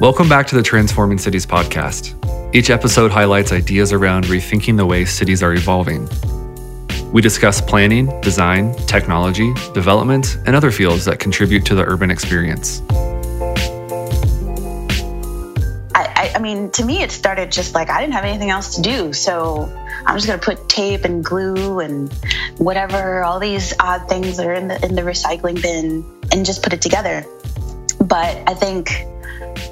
Welcome back to the Transforming Cities podcast. Each episode highlights ideas around rethinking the way cities are evolving. We discuss planning, design, technology, development, and other fields that contribute to the urban experience. I, I, mean, to me, it started just like I didn't have anything else to do. So I'm just going to put tape and glue and whatever, all these odd things that are in the, in the recycling bin and just put it together. But I think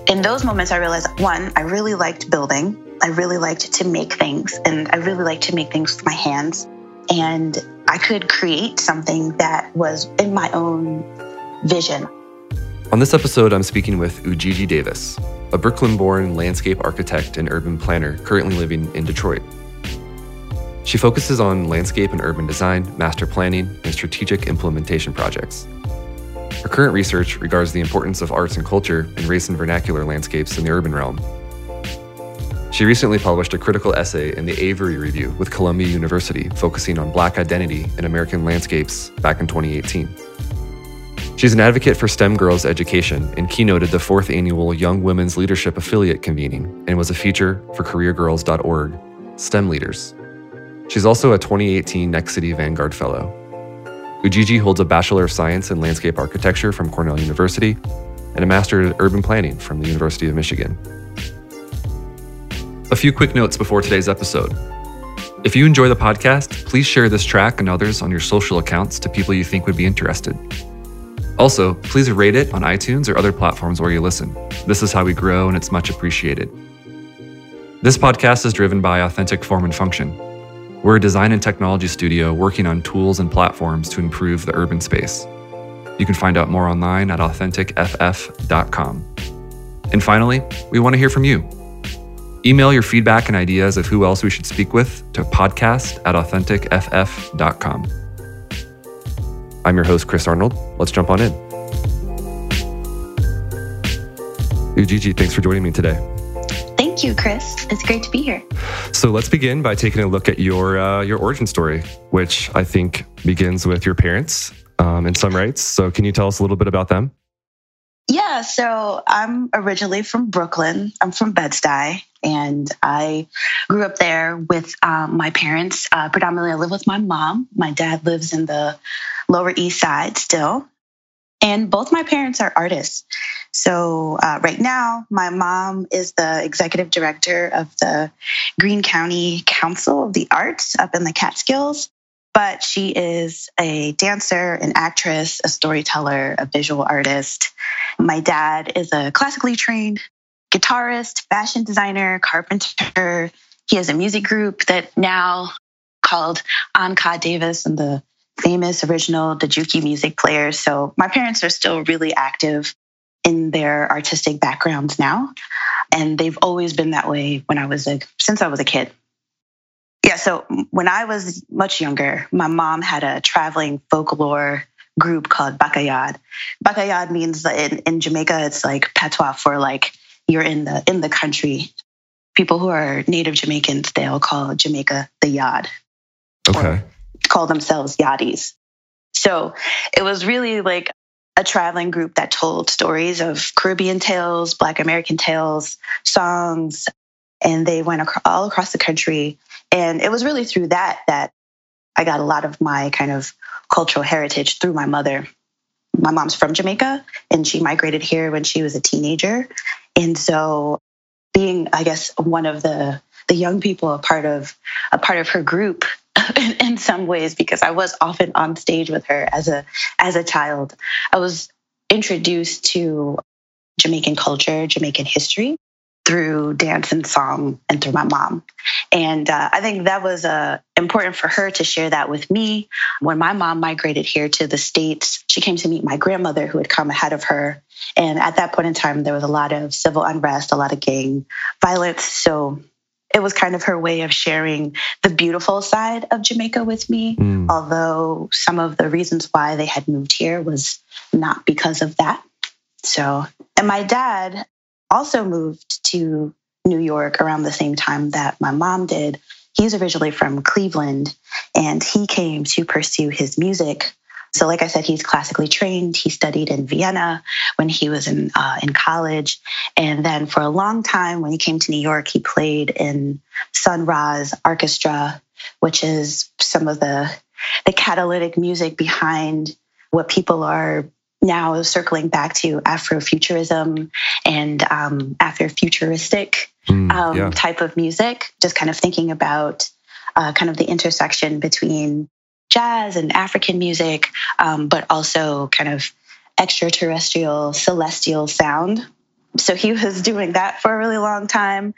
in those moments, I realized one, I really liked building. I really liked to make things, and I really liked to make things with my hands. And I could create something that was in my own vision. On this episode, I'm speaking with Ujiji Davis, a Brooklyn born landscape architect and urban planner currently living in Detroit. She focuses on landscape and urban design, master planning, and strategic implementation projects. Her current research regards the importance of arts and culture in race and vernacular landscapes in the urban realm. She recently published a critical essay in the Avery Review with Columbia University focusing on Black identity in American landscapes back in 2018. She's an advocate for STEM girls' education and keynoted the fourth annual Young Women's Leadership Affiliate convening and was a feature for CareerGirls.org STEM Leaders. She's also a 2018 Next City Vanguard Fellow Ujiji holds a Bachelor of Science in Landscape Architecture from Cornell University and a Master in Urban Planning from the University of Michigan. A few quick notes before today's episode. If you enjoy the podcast, please share this track and others on your social accounts to people you think would be interested. Also, please rate it on iTunes or other platforms where you listen. This is how we grow and it's much appreciated. This podcast is driven by authentic form and function, we're a design and technology studio working on tools and platforms to improve the urban space. You can find out more online at authenticff.com. And finally, we want to hear from you. Email your feedback and ideas of who else we should speak with to podcast at authenticff.com. I'm your host, Chris Arnold. Let's jump on in. Ujiji, thanks for joining me today. Thank you, Chris. It's great to be here. So let's begin by taking a look at your uh, your origin story, which I think begins with your parents um, in some rights. So can you tell us a little bit about them? Yeah, so I'm originally from Brooklyn. I'm from Bed-Stuy, and I grew up there with um, my parents. Uh, predominantly, I live with my mom. My dad lives in the Lower East Side still, and both my parents are artists. So, uh, right now, my mom is the executive director of the Greene County Council of the Arts up in the Catskills. But she is a dancer, an actress, a storyteller, a visual artist. My dad is a classically trained guitarist, fashion designer, carpenter. He has a music group that now called Anka Davis and the famous original Dejiki music players. So my parents are still really active in their artistic backgrounds now. And they've always been that way when I was a, since I was a kid. Yeah, so when I was much younger, my mom had a traveling folklore group called Bakayad. Bakayad means in, in Jamaica, it's like patois for like you're in the in the country. People who are native Jamaicans, they'll call Jamaica the yard. Okay. Call themselves yaddies. So it was really like a traveling group that told stories of Caribbean tales, Black American tales, songs, and they went all across the country. And it was really through that that I got a lot of my kind of cultural heritage through my mother. My mom's from Jamaica and she migrated here when she was a teenager. And so being, I guess, one of the the young people a part of a part of her group in, in some ways because I was often on stage with her as a as a child. I was introduced to Jamaican culture, Jamaican history through dance and song and through my mom. And uh, I think that was uh, important for her to share that with me. When my mom migrated here to the States, she came to meet my grandmother who had come ahead of her. And at that point in time, there was a lot of civil unrest, a lot of gang violence. So it was kind of her way of sharing the beautiful side of Jamaica with me, mm. although some of the reasons why they had moved here was not because of that. So, and my dad also moved to New York around the same time that my mom did. He's originally from Cleveland and he came to pursue his music So, like I said, he's classically trained. He studied in Vienna when he was in uh, in college, and then for a long time, when he came to New York, he played in Sun Ra's orchestra, which is some of the the catalytic music behind what people are now circling back to Afrofuturism and um, Afrofuturistic mm, um, yeah. type of music. Just kind of thinking about uh, kind of the intersection between jazz and African music, um, but also kind of extraterrestrial, celestial sound. So he was doing that for a really long time.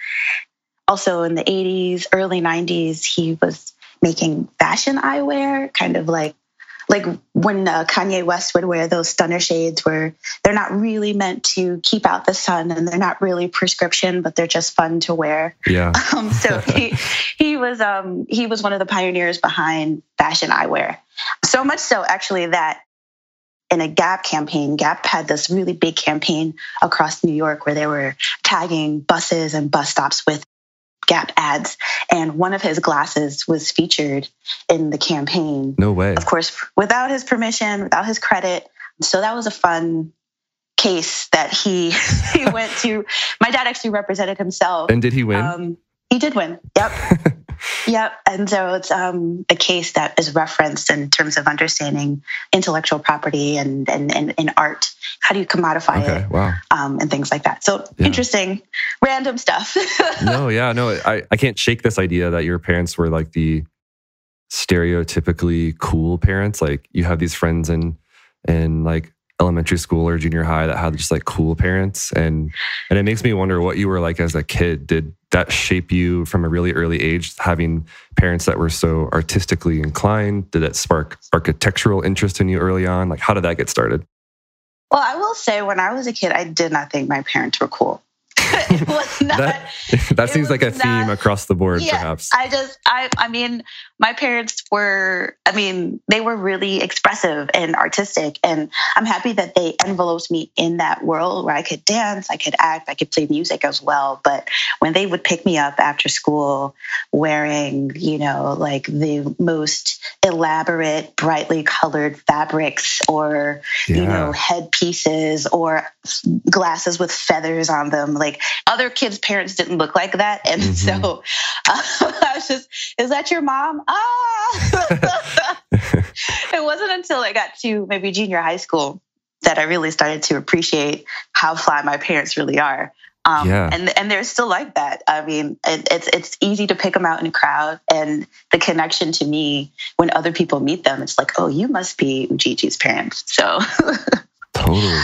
Also in the 80s, early 90s, he was making fashion eyewear, kind of like like when uh, Kanye West would wear those stunner shades where they're not really meant to keep out the sun and they're not really prescription but they're just fun to wear. Yeah. Um, so he he was um he was one of the pioneers behind fashion eyewear. So much so actually that in a Gap campaign, Gap had this really big campaign across New York where they were tagging buses and bus stops with Gap ads, and one of his glasses was featured in the campaign. No way. Of course, without his permission, without his credit. So that was a fun case that he he went to. My dad actually represented himself. And did he win? Um, he did win. Yep. Yep. And so it's um, a case that is referenced in terms of understanding intellectual property and, and, and, and art. How do you commodify okay, it? Wow. Um, and things like that. So yeah. interesting, random stuff. no, yeah, no, I, I can't shake this idea that your parents were like the stereotypically cool parents. Like you have these friends and in like elementary school or junior high that had just like cool parents. And and it makes me wonder what you were like as a kid. Did that shape you from a really early age having parents that were so artistically inclined? Did it spark architectural interest in you early on? Like how did that get started? Well i will say when i was a kid i did not think my parents were cool it was not. that, that seems like a not, theme across the board, yeah, perhaps. I just, I, I mean, my parents were, I mean, they were really expressive and artistic, and I'm happy that they enveloped me in that world where I could dance, I could act, I could play music as well. But when they would pick me up after school wearing, you know, like the most elaborate, brightly colored fabrics, or yeah. you know, headpieces, or glasses with feathers on them, like other kids' parents didn't look like that. And mm-hmm. so uh, I was just, is that your mom? Ah! it wasn't until I got to maybe junior high school that I really started to appreciate how fly my parents really are. Um, yeah. and and they're still like that. I mean, it, it's it's easy to pick them out in a crowd, and the connection to me when other people meet them, it's like, oh, you must be Gigi's parents. So totally.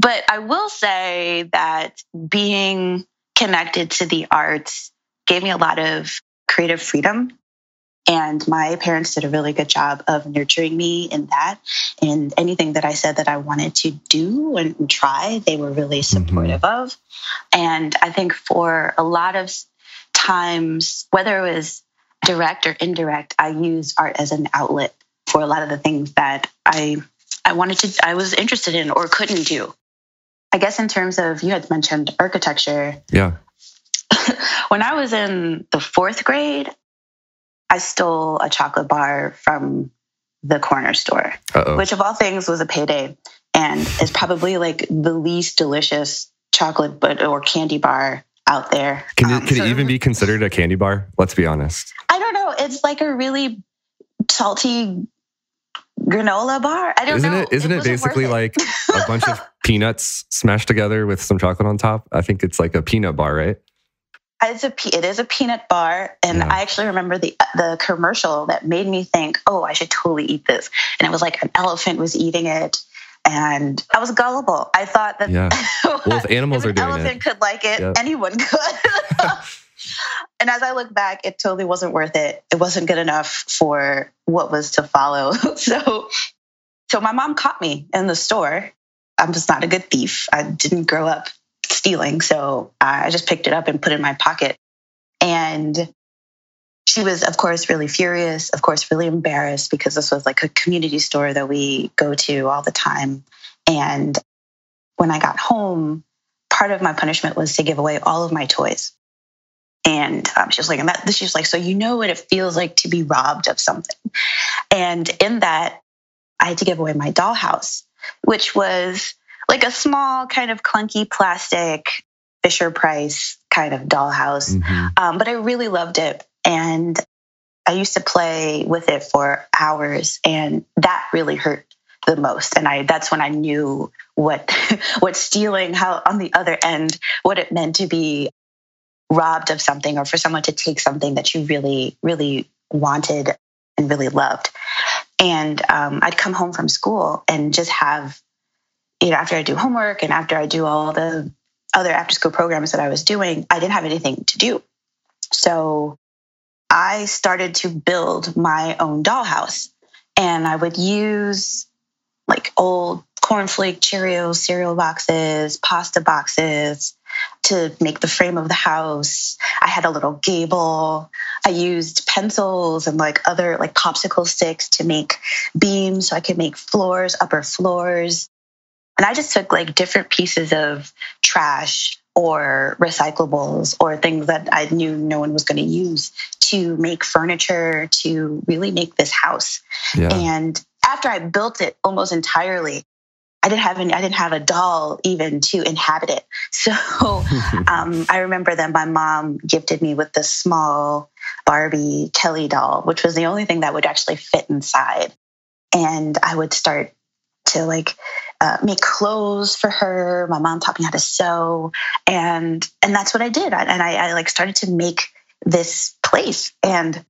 But I will say that being connected to the arts gave me a lot of creative freedom. And my parents did a really good job of nurturing me in that. And anything that I said that I wanted to do and try, they were really mm-hmm. supportive mm-hmm. of. And I think for a lot of times, whether it was direct or indirect, I used art as an outlet for a lot of the things that I I wanted to I was interested in or couldn't do. I guess in terms of you had mentioned architecture. Yeah. when I was in the fourth grade, I stole a chocolate bar from the corner store, Uh-oh. which of all things was a payday and is probably like the least delicious chocolate but or candy bar out there. Can it, um, can so it even be considered a candy bar? Let's be honest. I don't know. It's like a really salty granola bar. I don't isn't know. It, isn't it, it basically like a bunch of peanuts smashed together with some chocolate on top? I think it's like a peanut bar, right? It's a it is a peanut bar, and yeah. I actually remember the the commercial that made me think, oh, I should totally eat this. And it was like an elephant was eating it, and I was gullible. I thought that yeah. well, if animals if are doing elephant it, could like it, yep. anyone could. and as I look back, it totally wasn't worth it. It wasn't good enough for what was to follow. so, so my mom caught me in the store. I'm just not a good thief. I didn't grow up stealing, so I just picked it up and put it in my pocket. And she was, of course, really furious. Of course, really embarrassed because this was like a community store that we go to all the time. And when I got home, part of my punishment was to give away all of my toys. And um, she was like, and that, she was like, so you know what it feels like to be robbed of something. And in that, I had to give away my dollhouse, which was like a small kind of clunky plastic Fisher Price kind of dollhouse. Mm-hmm. Um, but I really loved it. And I used to play with it for hours, and that really hurt the most. And I that's when I knew what what stealing, how on the other end, what it meant to be robbed of something or for someone to take something that you really, really wanted and really loved. And um, I'd come home from school and just have, you know, after I do homework and after I do all the other after school programs that I was doing, I didn't have anything to do. So I started to build my own dollhouse. And I would use like old cornflake Cheerio cereal boxes, pasta boxes to make the frame of the house. I had a little gable. I used pencils and like other like popsicle sticks to make beams so I could make floors, upper floors. And I just took like different pieces of trash or recyclables or things that I knew no one was going to use to make furniture to really make this house. Yeah. And after I built it almost entirely, I didn't have any, I didn't have a doll even to inhabit it. So um, I remember that my mom gifted me with this small Barbie Kelly doll, which was the only thing that would actually fit inside. And I would start to like uh, make clothes for her. My mom taught me how to sew, and and that's what I did. I, and I, I like started to make this place. And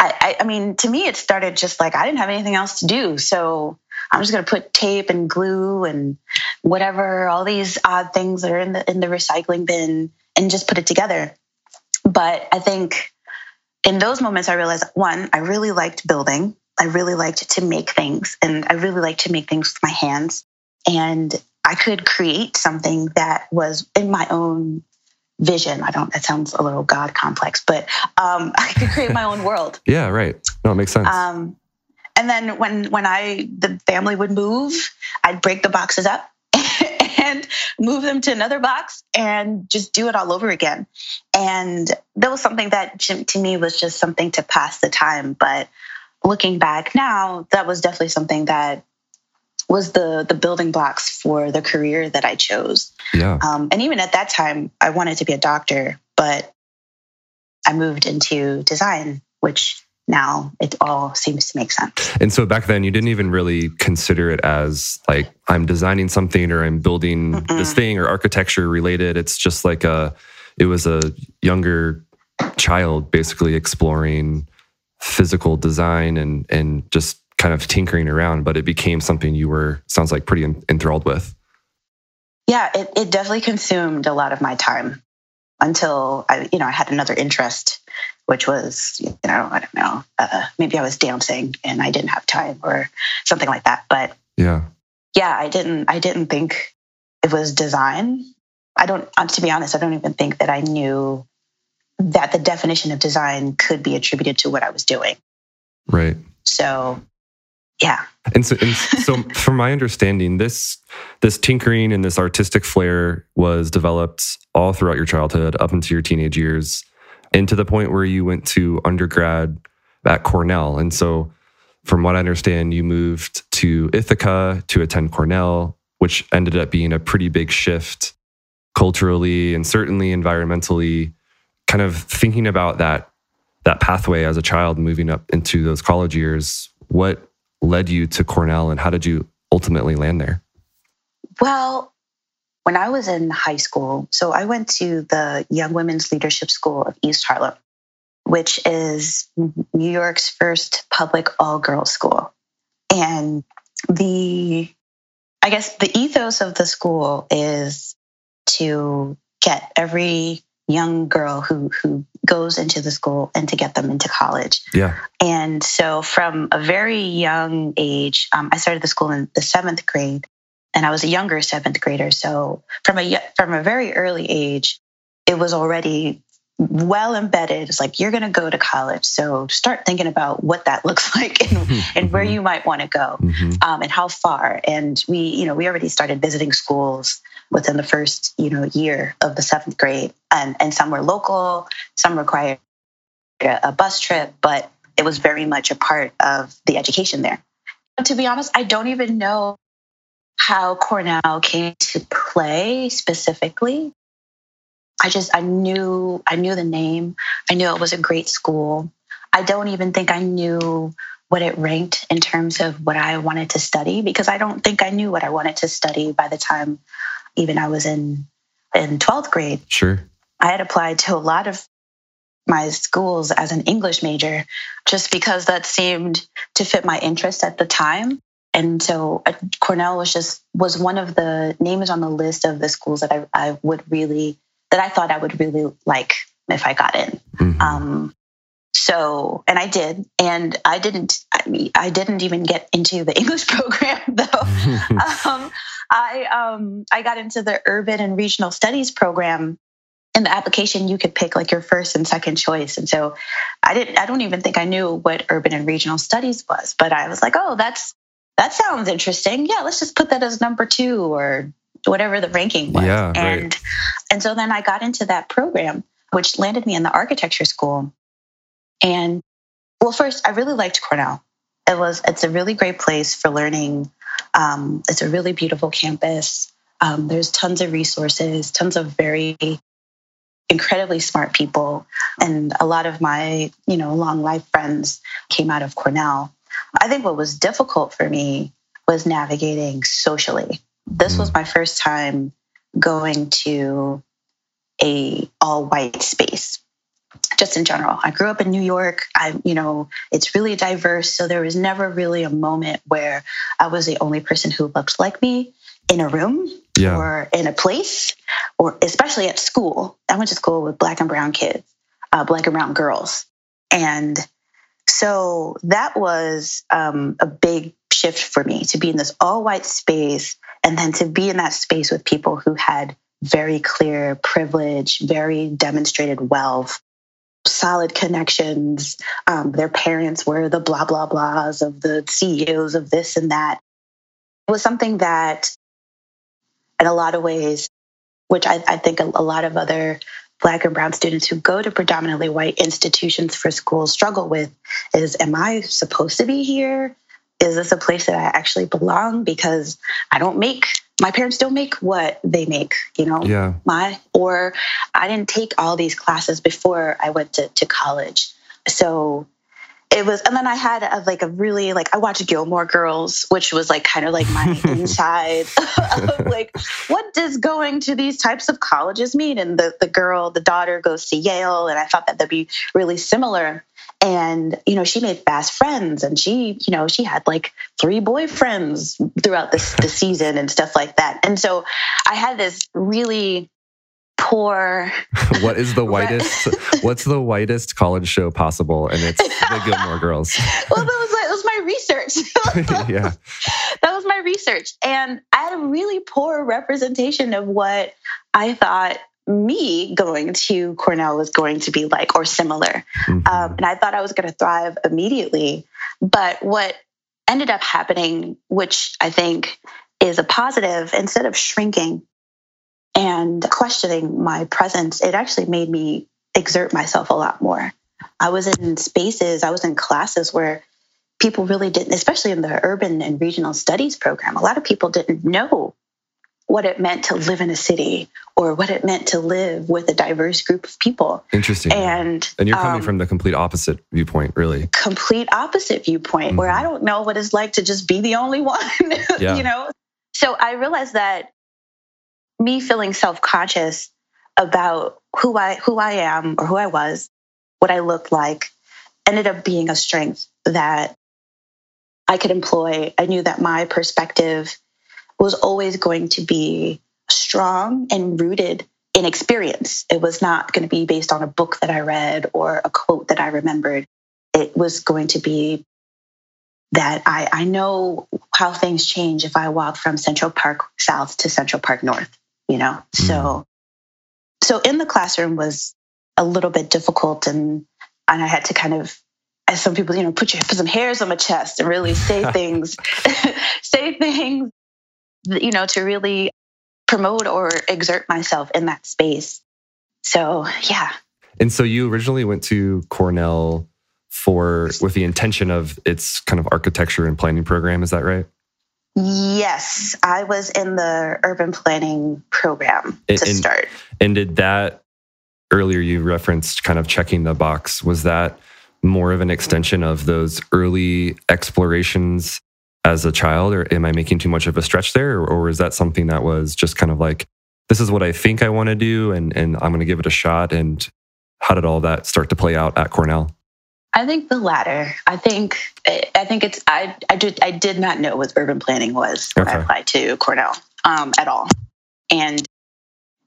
I, I, mean, to me, it started just like I didn't have anything else to do, so I'm just going to put tape and glue and whatever, all these odd things that are in the in the recycling bin, and just put it together. But I think in those moments, I realized one, I really liked building. I really liked to make things, and I really liked to make things with my hands. And I could create something that was in my own vision. I don't. That sounds a little God complex, but um, I could create my own world. yeah, right. No, it makes sense. Um, and then when when I the family would move, I'd break the boxes up and move them to another box and just do it all over again. And that was something that to me was just something to pass the time. But looking back now, that was definitely something that was the the building blocks for the career that I chose. Yeah. Um, and even at that time, I wanted to be a doctor, but I moved into design, which now it all seems to make sense. And so back then, you didn't even really consider it as like I'm designing something or I'm building Mm-mm. this thing or architecture related. It's just like a, it was a younger child basically exploring physical design and and just kind of tinkering around. But it became something you were sounds like pretty enthralled with. Yeah, it, it definitely consumed a lot of my time until I, you know, I had another interest which was, you know, I don't know, uh, maybe I was dancing and I didn't have time or something like that. But yeah, yeah, I didn't, I didn't think it was design. I don't, uh, to be honest, I don't even think that I knew that the definition of design could be attributed to what I was doing. Right. So, yeah. And so, and so from my understanding, this this tinkering and this artistic flair was developed all throughout your childhood up into your teenage years and to the point where you went to undergrad at Cornell. And so, from what I understand, you moved to Ithaca to attend Cornell, which ended up being a pretty big shift culturally and certainly environmentally. Kind of thinking about that that pathway as a child moving up into those college years, what led you to Cornell and how did you ultimately land there? Well, when I was in high school, so I went to the Young Women's Leadership School of East Harlem, which is New York's first public all girls school. And the, I guess the ethos of the school is to get every young girl who who goes into the school and to get them into college. Yeah. And so from a very young age, um, I started the school in the seventh grade, and I was a younger seventh grader. So from a from a very early age, it was already well embedded. It's like you're going to go to college, so start thinking about what that looks like and, mm-hmm. and where you might want to go mm-hmm. um, and how far. And we, you know, we already started visiting schools within the first, you know, year of the seventh grade, and and some were local, some required a, bus trip, but it was very much a part of the education there. to be honest, I don't even know how Cornell came to play specifically. I just I knew I knew the name. I knew it was a great school. I don't even think I knew what it ranked in terms of what I wanted to study because I don't think I knew what I wanted to study by the time even I was in in 12th grade. Sure. I had applied to a lot of my schools as an English major just because that seemed to fit my interest at the time. And so uh, Cornell was just was one of the names on the list of the schools that I, I would really that I thought I would really like if I got in. Mm-hmm. Um, so, and I did, and I didn't. I I didn't even get into the English program though. um, I um, I got into the urban and regional studies program. In the application, you could pick like your first and second choice, and so I didn't. I don't even think I knew what urban and regional studies was, but I was like, oh, that's that sounds interesting. Yeah, let's just put that as number two or whatever the ranking was. Yeah, and right. and so then I got into that program, which landed me in the architecture school. And well, first, I really liked Cornell. It was it's a really great place for learning. Um, it's a really beautiful campus. Um, there's tons of resources, tons of very incredibly smart people, and a lot of my you know long life friends came out of Cornell. I think what was difficult for me was navigating socially. This was mm. my first time going to a all white space just in general. I grew up in New York. I, you know, it's really diverse. So there was never really a moment where I was the only person who looked like me in a room yeah. or in a place, or especially at school. I went to school with black and brown kids, uh, black and brown girls. And so that was um, a big shift for me to be in this all white space and then to be in that space with people who had very clear privilege, very demonstrated wealth, solid connections. Um, their parents were the blah, blah, blahs of the CEOs of this and that. It was something that, in a lot of ways, which I, I think a, a lot of other Black and Brown students who go to predominantly white institutions for school struggle with is Am I supposed to be here? Is this a place that I actually belong? Because I don't make my parents don't make what they make, you know. Yeah. My or I didn't take all these classes before I went to, to college. So it was and then I had a, like a really like I watched Gilmore Girls, which was like kind of like my inside of like what does going to these types of colleges mean? And the the girl, the daughter goes to Yale, and I thought that that'd be really similar and you know she made fast friends and she you know she had like three boyfriends throughout the, the season and stuff like that and so i had this really poor. What is the whitest what's the whitest college show possible? And it's the gilmore girls. Well that was, that was my research. Yeah. That was my research. And i had a really poor representation of what i thought me going to Cornell was going to be like or similar. Mm-hmm. Um, and I thought I was going to thrive immediately. But what ended up happening, which I think is a positive, instead of shrinking and questioning my presence, it actually made me exert myself a lot more. I was in spaces, I was in classes where people really didn't, especially in the urban and regional studies program, a lot of people didn't know what it meant to live in a city or what it meant to live with a diverse group of people. Interesting. And and you're coming um, from the complete opposite viewpoint, really. Complete opposite viewpoint, mm-hmm. where I don't know what it's like to just be the only one. Yeah. you know. So I realized that me feeling self-conscious about who I who I am or who I was, what I looked like, ended up being a strength that I could employ. I knew that my perspective was always going to be strong and rooted in experience. It was not going to be based on a book that I read or a quote that I remembered. It was going to be that I, I know how things change if I walk from Central Park South to Central Park North, you know? Mm. So, so in the classroom was a little bit difficult and, and I had to kind of as some people, you know, put your put some hairs on my chest and really say things, say things you know, to really promote or exert myself in that space. So, yeah. And so you originally went to Cornell for with the intention of its kind of architecture and planning program. Is that right? Yes, I was in the urban planning program to and, start. And did that earlier you referenced kind of checking the box? Was that more of an extension of those early explorations as a child, or am I making too much of a stretch there, or, or is that something that was just kind of like this is what I think I want to do, and and I'm going to give it a shot? And how did all that start to play out at Cornell? I think the latter. I think I think it's I I did I did not know what urban planning was when okay. I applied to Cornell um, at all, and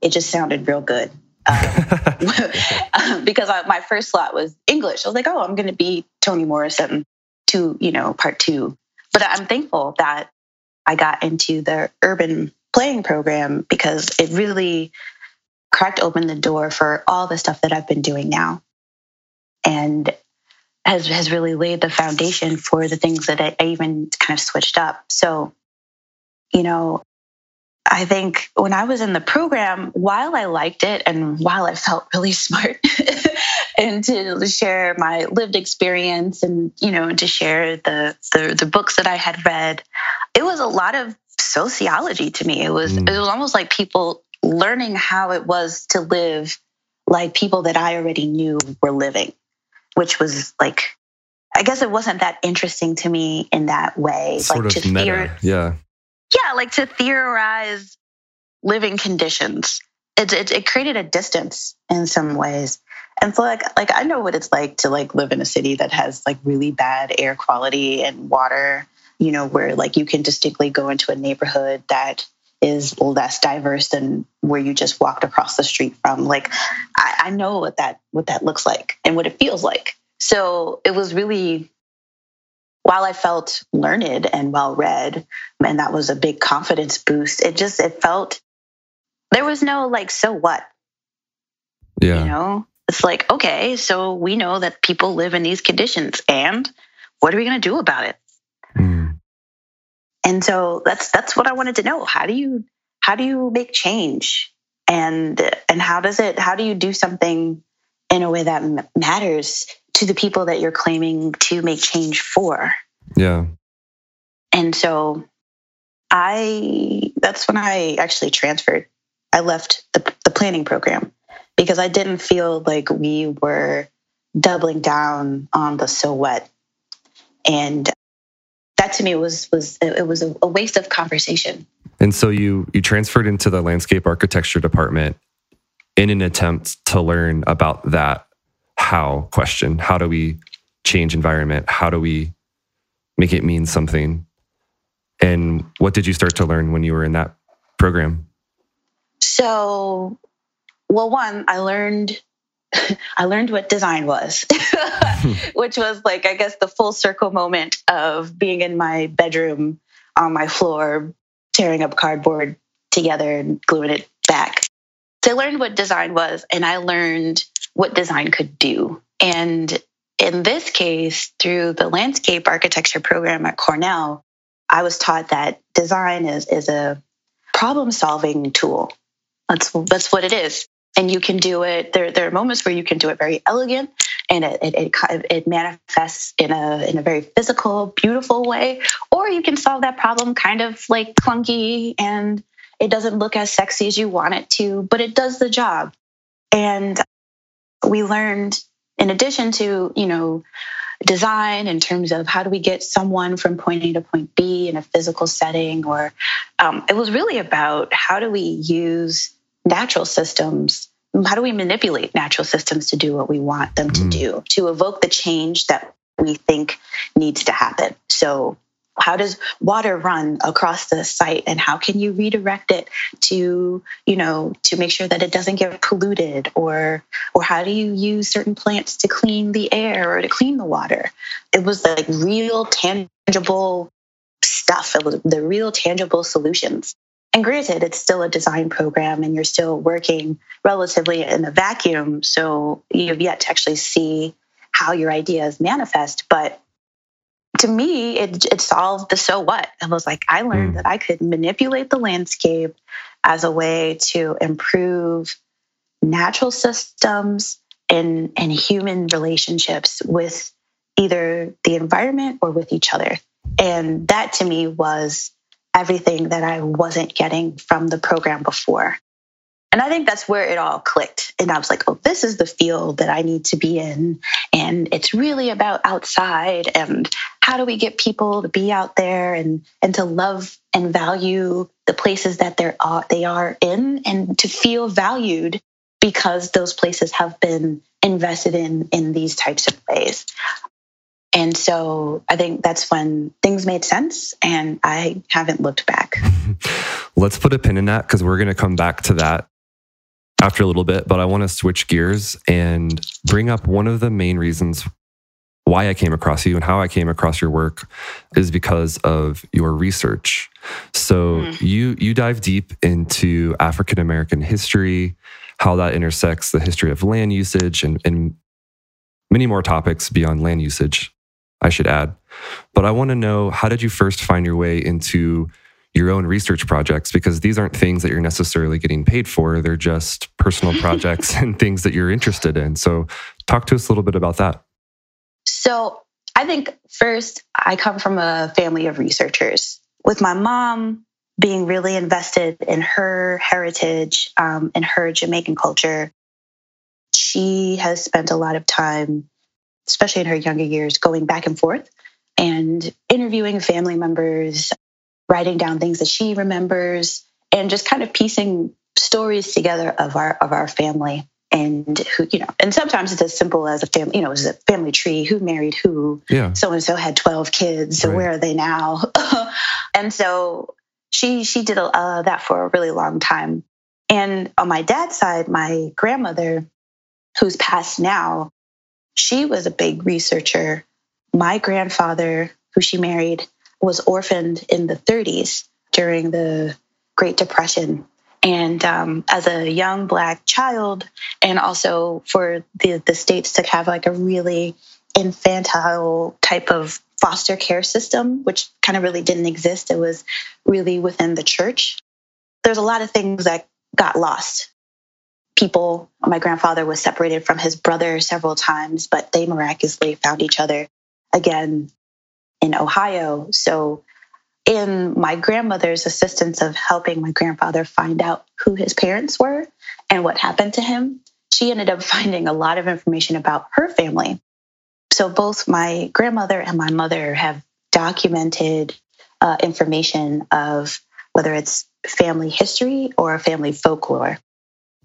it just sounded real good. Um, because I, my first slot was English. I was like, oh, I'm going to be Toni Morrison to you know part two. But I'm thankful that I got into the urban planning program because it really cracked open the door for all the stuff that I've been doing now. And has has really laid the foundation for the things that I, I even kind of switched up. So, you know, I think when I was in the program, while I liked it and while I felt really smart and to share my lived experience and, you know, to share the, the, the books that I had read, it was a lot of sociology to me. It was mm. it was almost like people learning how it was to live like people that I already knew were living which was like I guess it wasn't that interesting to me in that way. Sort like of to meta. Yeah. Yeah, like to theorize living conditions. It, it, it created a distance in some ways. And so like like I know what it's like to like live in a city that has like really bad air quality and water, you know, where like you can distinctly go into a neighborhood that is less diverse than where you just walked across the street from. Like I, I know what that what that looks like and what it feels like. So it was really while I felt learned and well read, and that was a big confidence boost, it just it felt there was no like, so what? Yeah. You know? It's like, okay, so we know that people live in these conditions and what are we gonna do about it? And so that's that's what i wanted to know. How do you how do you make change? And and how does it how do you do something in a way that m- matters to the people that you're claiming to make change for? Yeah. And so i that's when i actually transferred. I left the, the planning program because i didn't feel like we were doubling down on the so what. And that to me was was it was a, waste of conversation. And so you you transferred into the landscape architecture department in an attempt to learn about that how question. How do we change environment? How do we make it mean something? And what did you start to learn when you were in that program? So, well, one, I learned I learned what design was, which was like, I guess, the full circle moment of being in my bedroom on my floor, tearing up cardboard together and gluing it back. So I learned what design was, and I learned what design could do. And in this case, through the landscape architecture program at Cornell, I was taught that design is, is a problem solving tool. That's, that's what it is and you can do it. There, there are moments where you can do it very elegant, and it, it, it, it manifests in a in a very physical, beautiful way. Or you can solve that problem kind of like clunky, and it doesn't look as sexy as you want it to, but it does the job. And we learned, in addition to you know design in terms of how do we get someone from point A to point B in a physical setting, or um, it was really about how do we use natural systems. How do we manipulate natural systems to do what we want them to mm. do to evoke the change that we think needs to happen? So how does water run across the site and how can you redirect it to you know to make sure that it doesn't get polluted? Or or how do you use certain plants to clean the air or to clean the water? It was like real tangible stuff. It was the real tangible solutions and granted, it's still a design program and you're still working relatively in a vacuum. So you've yet to actually see how your ideas manifest. But to me, it, it solved the so what. It was like I learned mm. that I could manipulate the landscape as a way to improve natural systems and, and human relationships with either the environment or with each other. And that to me was everything that I wasn't getting from the program before. And I think that's where it all clicked. And I was like, oh, this is the field that I need to be in. And it's really about outside and how do we get people to be out there and, and to love and value the places that they're, uh, they are in and to feel valued because those places have been invested in in these types of ways. And so I think that's when things made sense and I haven't looked back. Let's put a pin in that because we're going to come back to that after a little bit. But I want to switch gears and bring up one of the main reasons why I came across you and how I came across your work is because of your research. So mm. you you dive deep into African American history, how that intersects the history of land usage and, and many more topics beyond land usage. I should add. But I want to know how did you first find your way into your own research projects? Because these aren't things that you're necessarily getting paid for, they're just personal projects and things that you're interested in. So, talk to us a little bit about that. So, I think first, I come from a family of researchers. With my mom being really invested in her heritage um, and her Jamaican culture, she has spent a lot of time especially in her younger years, going back and forth and interviewing family members, writing down things that she remembers, and just kind of piecing stories together of our of our family and who you know and sometimes it's as simple as a family you know it's a family tree who married who yeah. so and so had 12 kids so right. where are they now? And so she she did uh, that for a really long time. And on my dad's side my grandmother who's passed now she was a big researcher. My grandfather, who she married, was orphaned in the 30s during the Great Depression. And um, as a young Black child, and also for the, the states to have like a really infantile type of foster care system, which kind of really didn't exist, it was really within the church. There's a lot of things that got lost people. My grandfather was separated from his brother several times, but they miraculously found each other again in Ohio. So, in my grandmother's assistance of helping my grandfather find out who his parents were and what happened to him, she ended up finding a lot of information about her family. So, both my grandmother and my mother have documented uh, information of whether it's family history or family folklore.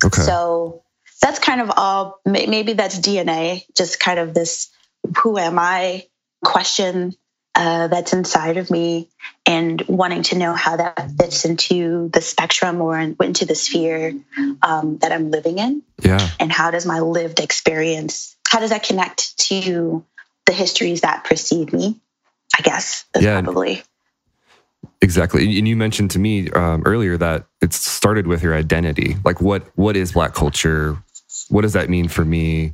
Okay. So that's kind of all, maybe that's DNA, just kind of this who am I question uh, that's inside of me and wanting to know how that fits into the spectrum or into the sphere um, that I'm living in. Yeah. And how does my lived experience, how does that connect to the histories that precede me? I guess yeah, probably. Exactly. And you mentioned to me um, earlier that it started with your identity. Like what what is black culture? What does that mean for me?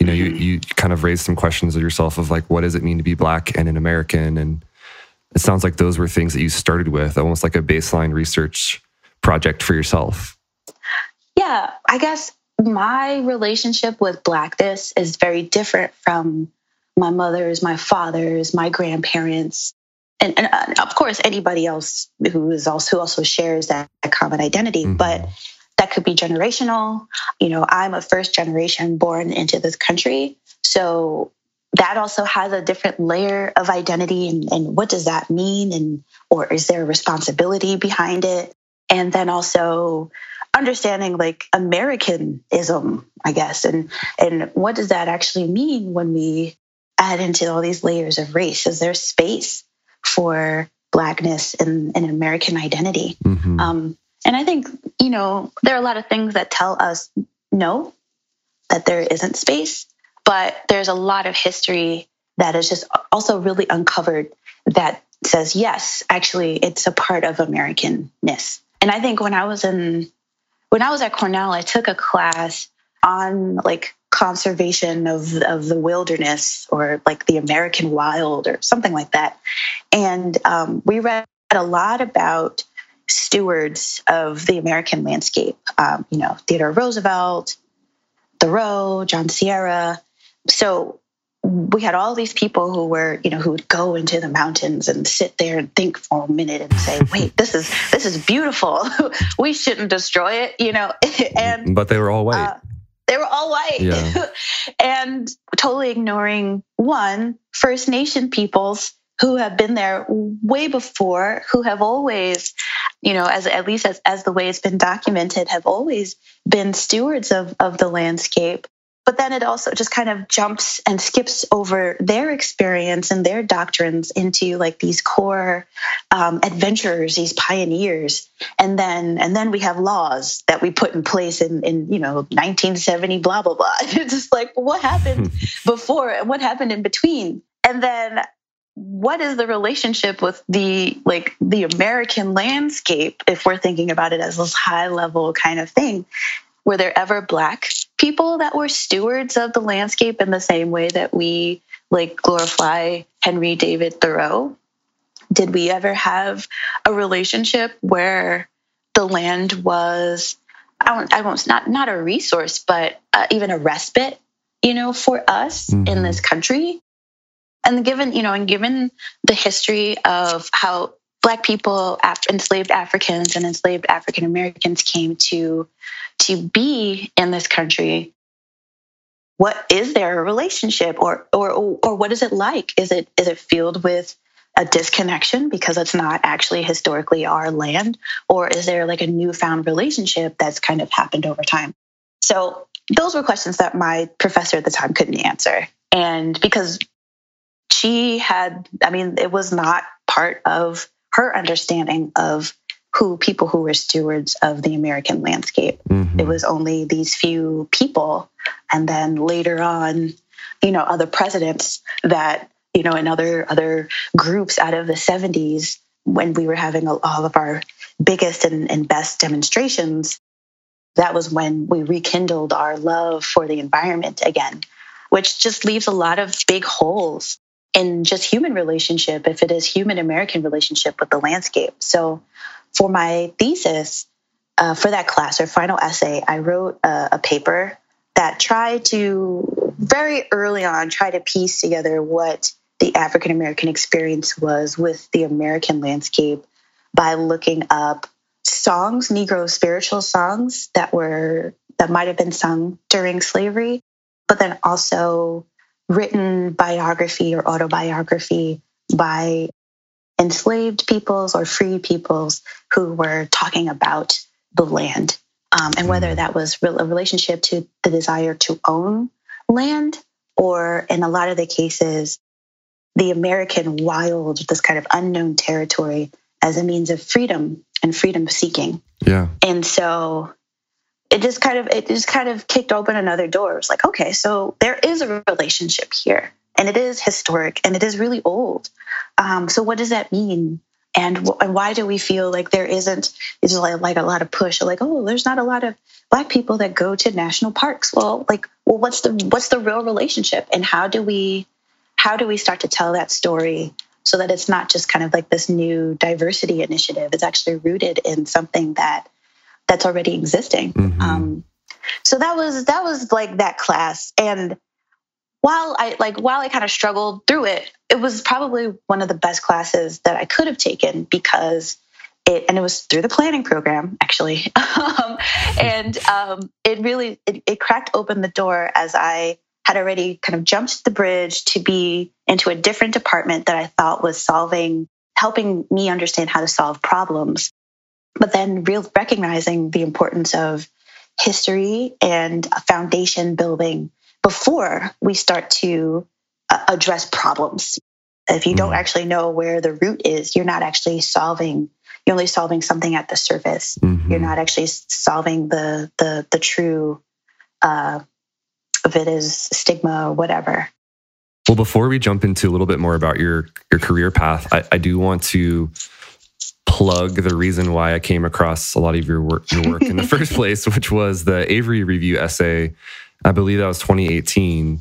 You know, mm-hmm. you kind of raised some questions of yourself of like what does it mean to be black and an American? And it sounds like those were things that you started with, almost like a baseline research project for yourself. Yeah, I guess my relationship with blackness is very different from my mother's, my father's, my grandparents and, and uh, of course anybody else who is also who also shares that, that common identity mm-hmm. but that could be generational. You know i'm a first generation born into this country. So that also has a different layer of identity and, and what does that mean? And or is there a responsibility behind it? And then also understanding like americanism i guess. And and what does that actually mean when we add into all these layers of race? Is there space for blackness and, and American identity. Mm-hmm. Um, and I think, you know, there are a lot of things that tell us no, that there isn't space, but there's a lot of history that is just also really uncovered that says, yes, actually, it's a part of Americanness. And I think when I was in, when I was at Cornell, I took a class on like conservation of, of the wilderness or like the American wild or something like that. And um, we read a lot about stewards of the American landscape, um, you know, Theodore Roosevelt, Thoreau, John Sierra. So we had all these people who were, you know, who would go into the mountains and sit there and think for a minute and say, "Wait, this is this is beautiful. we shouldn't destroy it," you know. and but they were all white. Uh, they were all white, yeah. and totally ignoring one First Nation peoples who have been there way before, who have always, you know, as at least as, as the way it's been documented, have always been stewards of, of the landscape but then it also just kind of jumps and skips over their experience and their doctrines into like these core um, adventurers these pioneers. And then and then we have laws that we put in place in in you know 1970 blah blah blah. It's just like what happened before? And what happened in between? And then what is the relationship with the like the american landscape if we're thinking about it as this high level kind of thing? Were there ever black people that were stewards of the landscape in the same way that we like glorify Henry David Thoreau? Did we ever have a relationship where the land was I won't, I won't not not a resource, but uh, even a respite, you know, for us mm-hmm. in this country? And given, you know, and given the history of how Black people, enslaved Africans, and enslaved African Americans came to to be in this country. What is their relationship or or or what is it like? Is it is it filled with a disconnection because it's not actually historically our land? Or is there like a newfound relationship that's kind of happened over time? So those were questions that my professor at the time couldn't answer. And because she had i mean it was not part of her understanding of who people who were stewards of the American landscape. Mm-hmm. It was only these few people, and then later on, you know, other presidents that you know, and other other groups out of the 70s when we were having all of our biggest and, and best demonstrations. That was when we rekindled our love for the environment again, which just leaves a lot of big holes in just human relationship if it is human American relationship with the landscape. So for my thesis, uh, for that class or final essay, I wrote a, a paper that tried to very early on try to piece together what the African American experience was with the American landscape by looking up songs, Negro spiritual songs that were that might have been sung during slavery, but then also written biography or autobiography by enslaved peoples or free peoples who were talking about the land um, and whether that was a relationship to the desire to own land or in a lot of the cases the american wild this kind of unknown territory as a means of freedom and freedom seeking. Yeah. And so it just kind of it just kind of kicked open another door it was like okay so there is a relationship here and it is historic and it is really old. Um, so what does that mean? And, and why do we feel like there isn't is like, like a lot of push like oh there's not a lot of black people that go to national parks well like well what's the what's the real relationship and how do we how do we start to tell that story so that it's not just kind of like this new diversity initiative it's actually rooted in something that that's already existing. Mm-hmm. um, so that was that was like that class. And while I like while I kind of struggled through it, it was probably one of the best classes that I could have taken because it and it was through the planning program actually, um, and um, it really it, it cracked open the door as I had already kind of jumped the bridge to be into a different department that I thought was solving helping me understand how to solve problems, but then real recognizing the importance of history and foundation building before we start to uh, address problems. If you don't mm-hmm. actually know where the root is, you're not actually solving. You're only solving something at the surface. Mm-hmm. You're not actually solving the the the true, uh, if it is stigma or whatever. Well, before we jump into a little bit more about your your career path, I, I do want to plug the reason why I came across a lot of your work, your work in the first place, which was the Avery Review essay I believe that was 2018.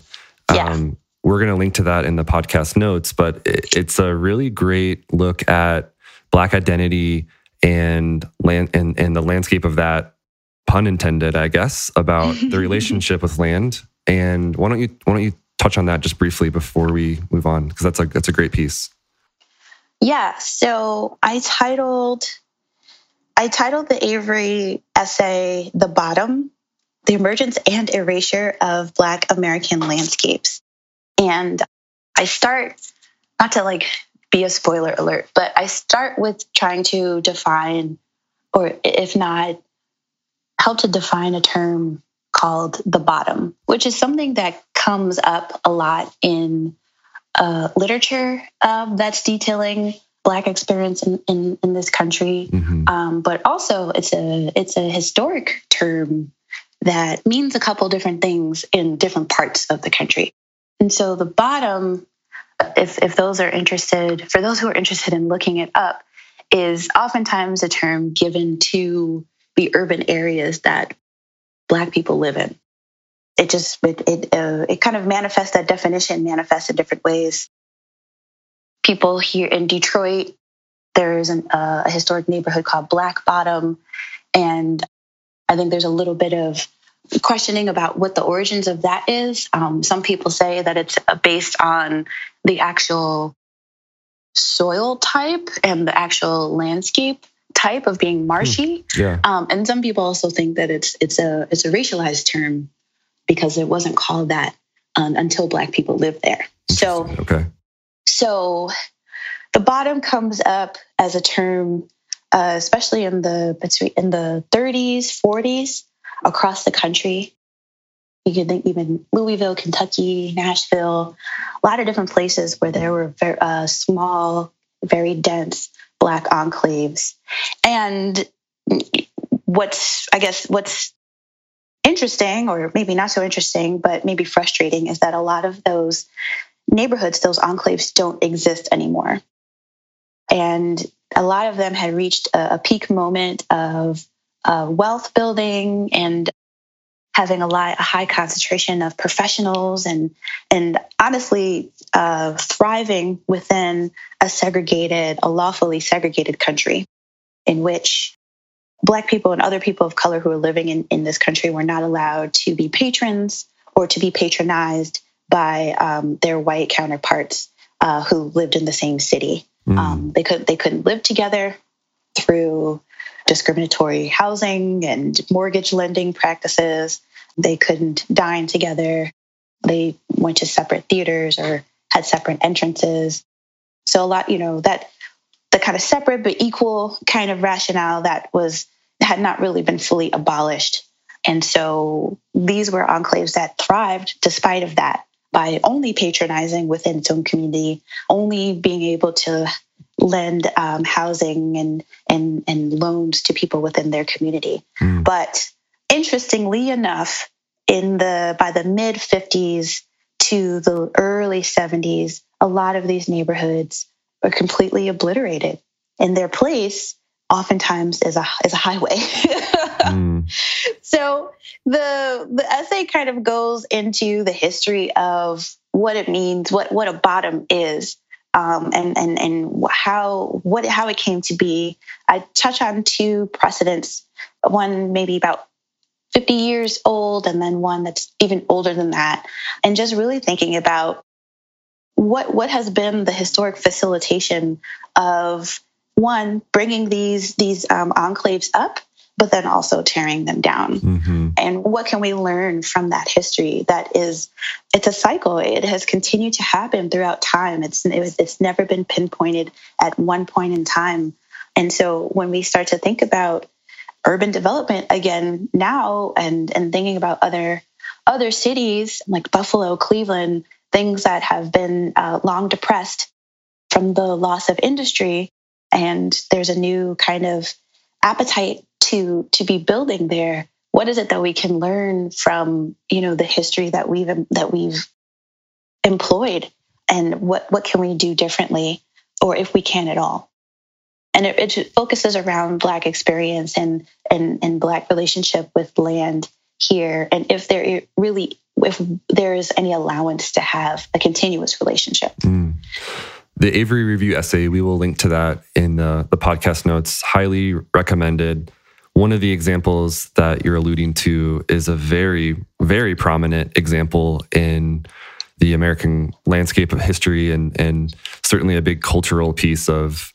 Yeah. Um, we're going to link to that in the podcast notes, but it, it's a really great look at Black identity and land and, and the landscape of that, pun intended, I guess, about the relationship with land. And why don't you why don't you touch on that just briefly before we move on? Because that's a that's a great piece. Yeah. So I titled I titled the Avery essay "The Bottom: The Emergence and Erasure of Black American Landscapes," and I start not to like be a spoiler alert, but I start with trying to define, or if not, help to define a term called the bottom, which is something that comes up a lot in uh, literature um, that's detailing Black experience in, in, in this country. Mm-hmm. Um, but also, it's a it's a historic term that means a couple different things in different parts of the country. And so, the bottom, if if those are interested, for those who are interested in looking it up, is oftentimes a term given to the urban areas that Black people live in. It just it it, uh, it kind of manifests that definition manifests in different ways. People here in Detroit, there's an, uh, a historic neighborhood called Black Bottom, and I think there's a little bit of questioning about what the origins of that is. Um, some people say that it's uh, based on the actual soil type and the actual landscape type of being marshy. Hmm. Yeah. Um, and some people also think that it's it's a it's a racialized term because it wasn't called that um, until Black people lived there. So okay. So the bottom comes up as a term, uh, especially in the between in the 30s, 40s across the country. You can think even Louisville, Kentucky, Nashville, a lot of different places where there were very uh, small, very dense black enclaves. And what's, I guess, what's interesting, or maybe not so interesting, but maybe frustrating, is that a lot of those neighborhoods, those enclaves, don't exist anymore. And a lot of them had reached a, peak moment of uh, wealth building and having a, lot, a high concentration of professionals and and honestly uh, thriving within a segregated, a lawfully segregated country, in which Black people and other people of color who are living in, in this country were not allowed to be patrons or to be patronized by um, their white counterparts uh, who lived in the same city. Mm. Um, they could they couldn't live together through discriminatory housing and mortgage lending practices. They couldn't dine together. They went to separate theaters or had separate entrances. So a lot, you know, that the kind of separate but equal kind of rationale that was had not really been fully abolished. And so these were enclaves that thrived despite of that by only patronizing within its own community, only being able to lend um, housing and, and, and loans to people within their community. Mm. But interestingly enough, in the by the mid 50s to the early 70s, a lot of these neighborhoods are completely obliterated. And their place, oftentimes is a is a highway. mm. So the the essay kind of goes into the history of what it means, what what a bottom is, um, and and and how what how it came to be. I touch on two precedents. One maybe about 50 years old, and then one that's even older than that, and just really thinking about what what has been the historic facilitation of one bringing these these um, enclaves up but then also tearing them down. Mm-hmm. And what can we learn from that history? That is, it's a cycle. It has continued to happen throughout time. It's it's never been pinpointed at one point in time. And so when we start to think about urban development again now, and and thinking about other other cities like Buffalo, Cleveland, things that have been uh, long depressed from the loss of industry, and there's a new kind of appetite to to be building there. What is it that we can learn from you know the history that we've that we've employed? And what what can we do differently or if we can at all? And it, it focuses around black experience and and and black relationship with land here. And if there really if there is any allowance to have a continuous relationship mm. the avery review essay we will link to that in uh, the podcast notes highly recommended one of the examples that you're alluding to is a very, very prominent example in the American landscape of history and and certainly a big cultural piece of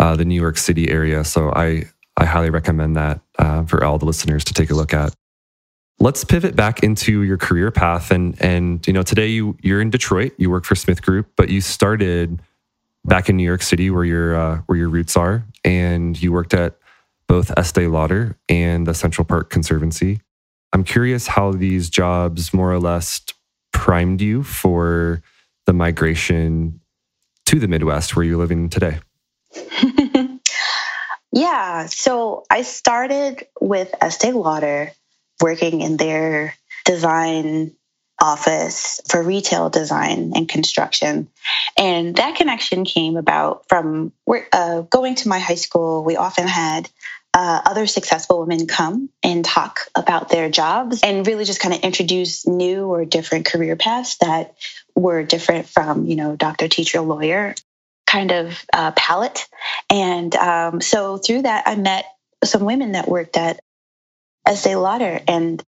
uh, the New York City area. So I I highly recommend that uh, for all the listeners to take a look at. Let's pivot back into your career path and and you know today you you're in Detroit. You work for Smith Group, but you started back in New York City where your uh, where your roots are, and you worked at both Estee Lauder and the Central Park Conservancy. I'm curious how these jobs more or less primed you for the migration to the Midwest where you're living today. yeah, so I started with Estee Lauder working in their design office for retail design and construction. And that connection came about from uh, going to my high school. We often had uh, other successful women come and talk about their jobs and really just kind of introduce new or different career paths that were different from, you know, doctor, teacher, lawyer kind of uh, palette. And um, so through that, I met some women that worked at Estee Lauder and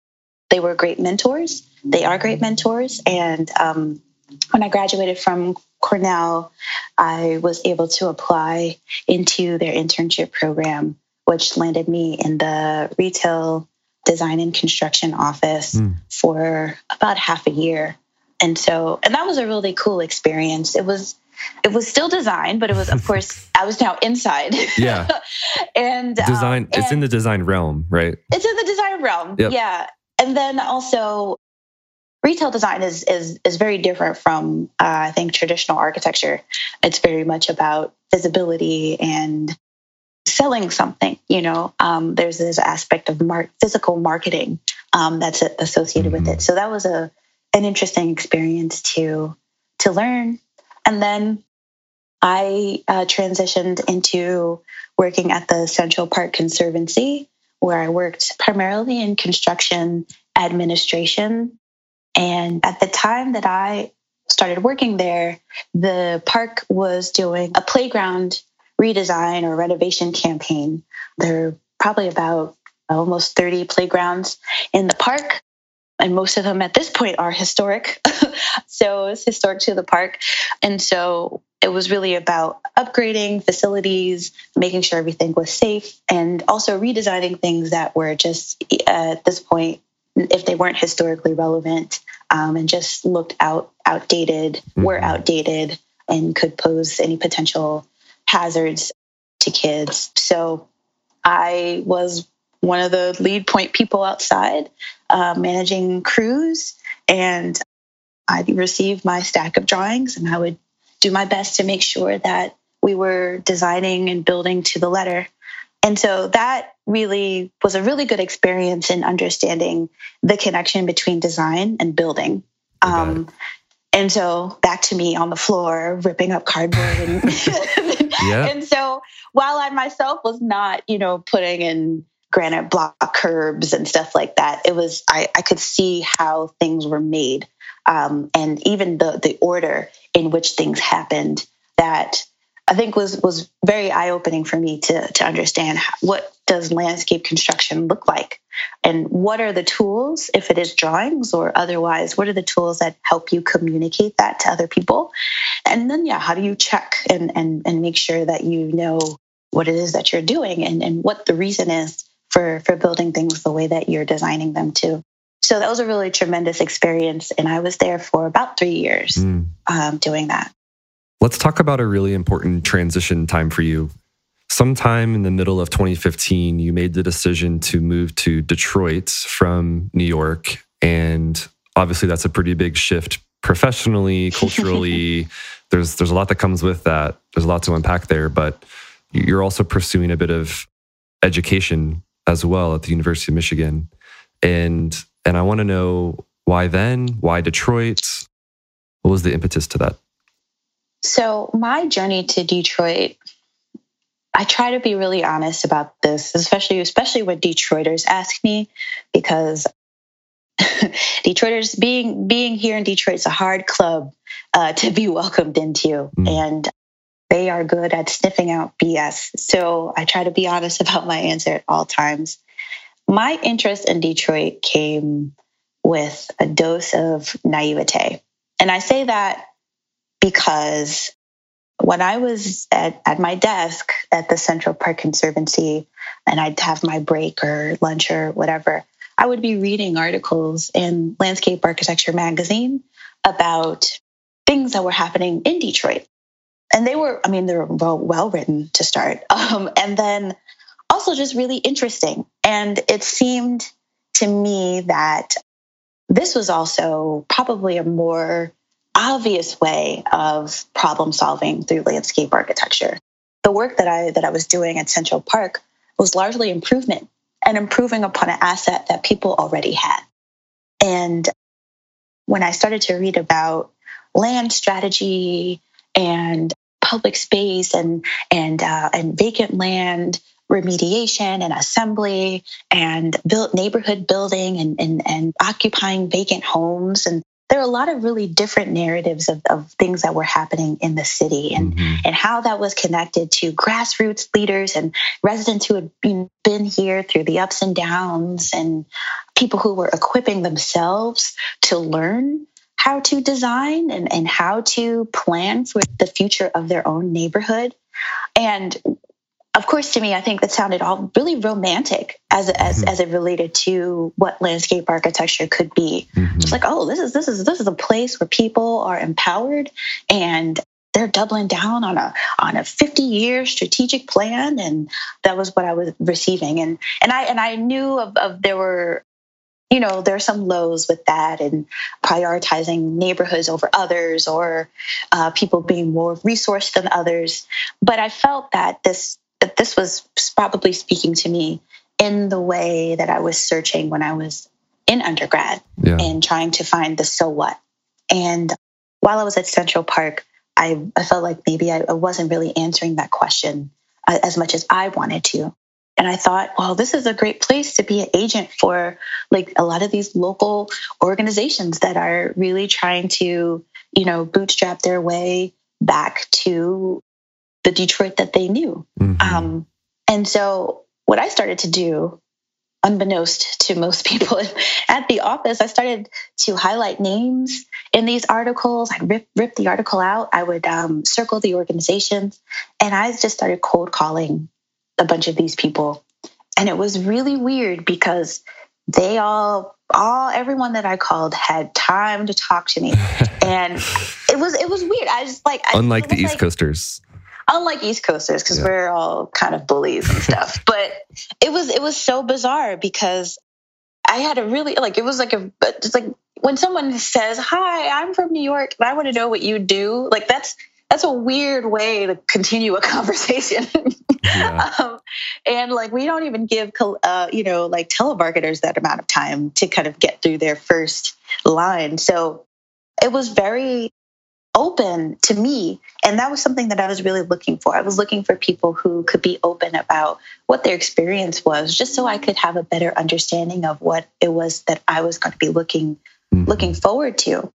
they were great mentors. They are great mentors. And um, when I graduated from Cornell, I was able to apply into their internship program, which landed me in the retail design and construction office mm. for about half a year. And so, and that was a really cool experience. It was, it was still design, but it was, of course, I was now inside. Yeah. and design, um, it's in the design realm, right? It's in the design realm. Yep. Yeah and then also retail design is is is very different from uh, I think traditional architecture. It's very much about visibility and selling something. You know, um, there's this aspect of mar- physical marketing um, that's associated mm-hmm. with it. So that was a an interesting experience to to learn. And then I uh, transitioned into working at the Central Park Conservancy, where I worked primarily in construction administration. And at the time that I started working there, the park was doing a playground redesign or renovation campaign. There are probably about almost 30 playgrounds in the park. And most of them at this point are historic. so it's historic to the park. And so it was really about upgrading facilities, making sure everything was safe, and also redesigning things that were just uh, at this point, if they weren't historically relevant um, and just looked out outdated, mm-hmm. were outdated, and could pose any potential hazards to kids. So I was one of the lead point people outside uh, managing crews and I received my stack of drawings and I would do my best to make sure that we were designing and building to the letter. And so that really was a really good experience in understanding the connection between design and building. Um, and so back to me on the floor, ripping up cardboard. And, yeah. and so while I myself was not, you know, putting in granite block curbs and stuff like that, it was, I, I could see how things were made um, and even the the order in which things happened that I think was was very eye opening for me to to understand what does landscape construction look like, and what are the tools if it is drawings or otherwise. What are the tools that help you communicate that to other people, and then yeah, how do you check and and and make sure that you know what it is that you're doing and and what the reason is for for building things the way that you're designing them too. So that was a really tremendous experience. And I was there for about three years mm. um, doing that. Let's talk about a really important transition time for you. Sometime in the middle of 2015, you made the decision to move to Detroit from New York. And obviously, that's a pretty big shift professionally, culturally. there's, there's a lot that comes with that. There's a lot to unpack there. But you're also pursuing a bit of education as well at the University of Michigan. And and I want to know why then, why Detroit? What was the impetus to that? So, my journey to Detroit, I try to be really honest about this, especially especially when Detroiters ask me, because Detroiters being being here in Detroit is a hard club uh, to be welcomed into, mm. and they are good at sniffing out BS. So I try to be honest about my answer at all times my interest in Detroit came with a dose of naivete. And I say that because when I was at, at my desk at the Central Park Conservancy and I'd have my break or lunch or whatever, I would be reading articles in Landscape Architecture magazine about things that were happening in Detroit. And they were, I mean, they were well, well written to start. Um, and then also just really interesting. And it seemed to me that this was also probably a more obvious way of problem solving through landscape architecture. The work that I that I was doing at Central Park was largely improvement and improving upon an asset that people already had. And when I started to read about land strategy and public space and and uh, and vacant land remediation and assembly and built neighborhood building and, and, and occupying vacant homes and there are a lot of really different narratives of, of things that were happening in the city and, mm-hmm. and how that was connected to grassroots leaders and residents who had been, been here through the ups and downs and people who were equipping themselves to learn how to design and, and how to plan for the future of their own neighborhood. And of course, to me, I think that sounded all really romantic as as mm-hmm. as it related to what landscape architecture could be. Mm-hmm. Just like, oh, this is this is this is a place where people are empowered and they're doubling down on a on a 50 year strategic plan, and that was what I was receiving. And and I and I knew of, of there were you know there are some lows with that and prioritizing neighborhoods over others or uh, people being more resourced than others but i felt that this that this was probably speaking to me in the way that I was searching when I was in undergrad yeah. and trying to find the so what. And while I was at Central Park, I, I felt like maybe I, I wasn't really answering that question uh, as much as I wanted to. And I thought, well, this is a great place to be an agent for like a lot of these local organizations that are really trying to, you know, bootstrap their way back to the Detroit that they knew. Mm-hmm. Um, and so, what I started to do, unbeknownst to most people at the office, I started to highlight names in these articles. I'd rip, rip the article out, I would um, circle the organizations, and I just started cold calling a bunch of these people. And it was really weird because they all all everyone that I called had time to talk to me, and it was it was weird. I just like unlike the East like, Coasters unlike East Coasters because yeah. we're all kind of bullies and stuff. but it was it was so bizarre because I had a really like it was like a just like when someone says, "Hi, I'm from New York and I want to know what you do," like that's that's a weird way to continue a conversation. Yeah. um, and like we don't even give uh, you know like telemarketers that amount of time to kind of get through their first line. So it was very open to me. And that was something that I was really looking for. I was looking for people who could be open about what their experience was, just so I could have a better understanding of what it was that I was going to be looking mm-hmm. looking forward to.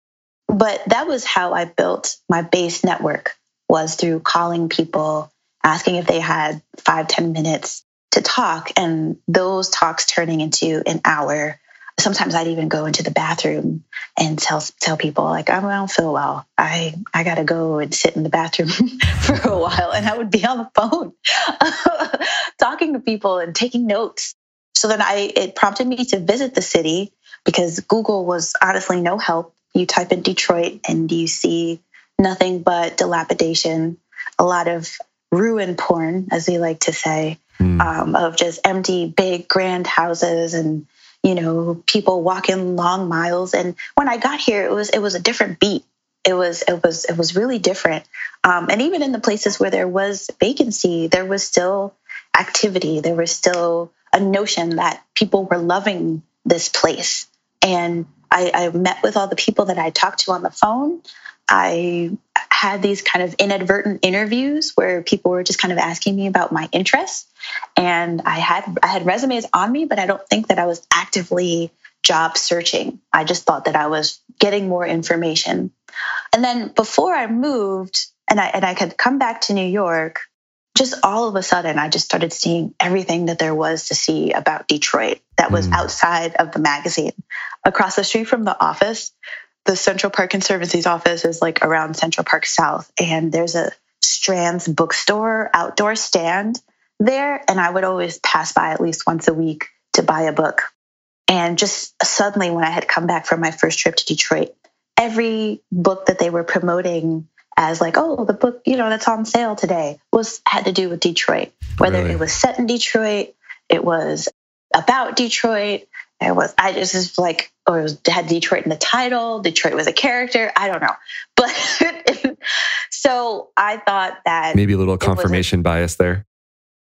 But that was how I built my base network was through calling people, asking if they had five, ten minutes to talk, and those talks turning into an hour sometimes I'd even go into the bathroom and tell tell people like oh, I don't feel well. I I got to go and sit in the bathroom for a while, and I would be on the phone talking to people and taking notes. So then I it prompted me to visit the city because Google was honestly no help. You type in Detroit and you see nothing but dilapidation, a lot of ruin porn, as we like to say, mm. um, of just empty, big, grand houses and you know, people walking long miles. And when I got here, it was it was a different beat. It was it was it was really different. Um, and even in the places where there was vacancy, there was still activity. There was still a notion that people were loving this place. And I, I met with all the people that I talked to on the phone. I had these kind of inadvertent interviews where people were just kind of asking me about my interests. And i had i had resumes on me but i don't think that i was actively job searching. I just thought that i was getting more information. And then before i moved and i and i could come back to new york just all of a sudden i just started seeing everything that there was to see about detroit that was mm. outside of the magazine across the street from the office the Central Park Conservancy's office is like around Central Park South, and there's a Strand's bookstore outdoor stand there. And I would always pass by at least once a week to buy a book. And just suddenly, when I had come back from my first trip to Detroit, every book that they were promoting as like, oh, the book, you know, that's on sale today was had to do with Detroit. Whether really? it was set in Detroit, it was about Detroit, it was I just was like, or it was, had Detroit in the title. Detroit was a character. I don't know, but so I thought that maybe a little confirmation bias there.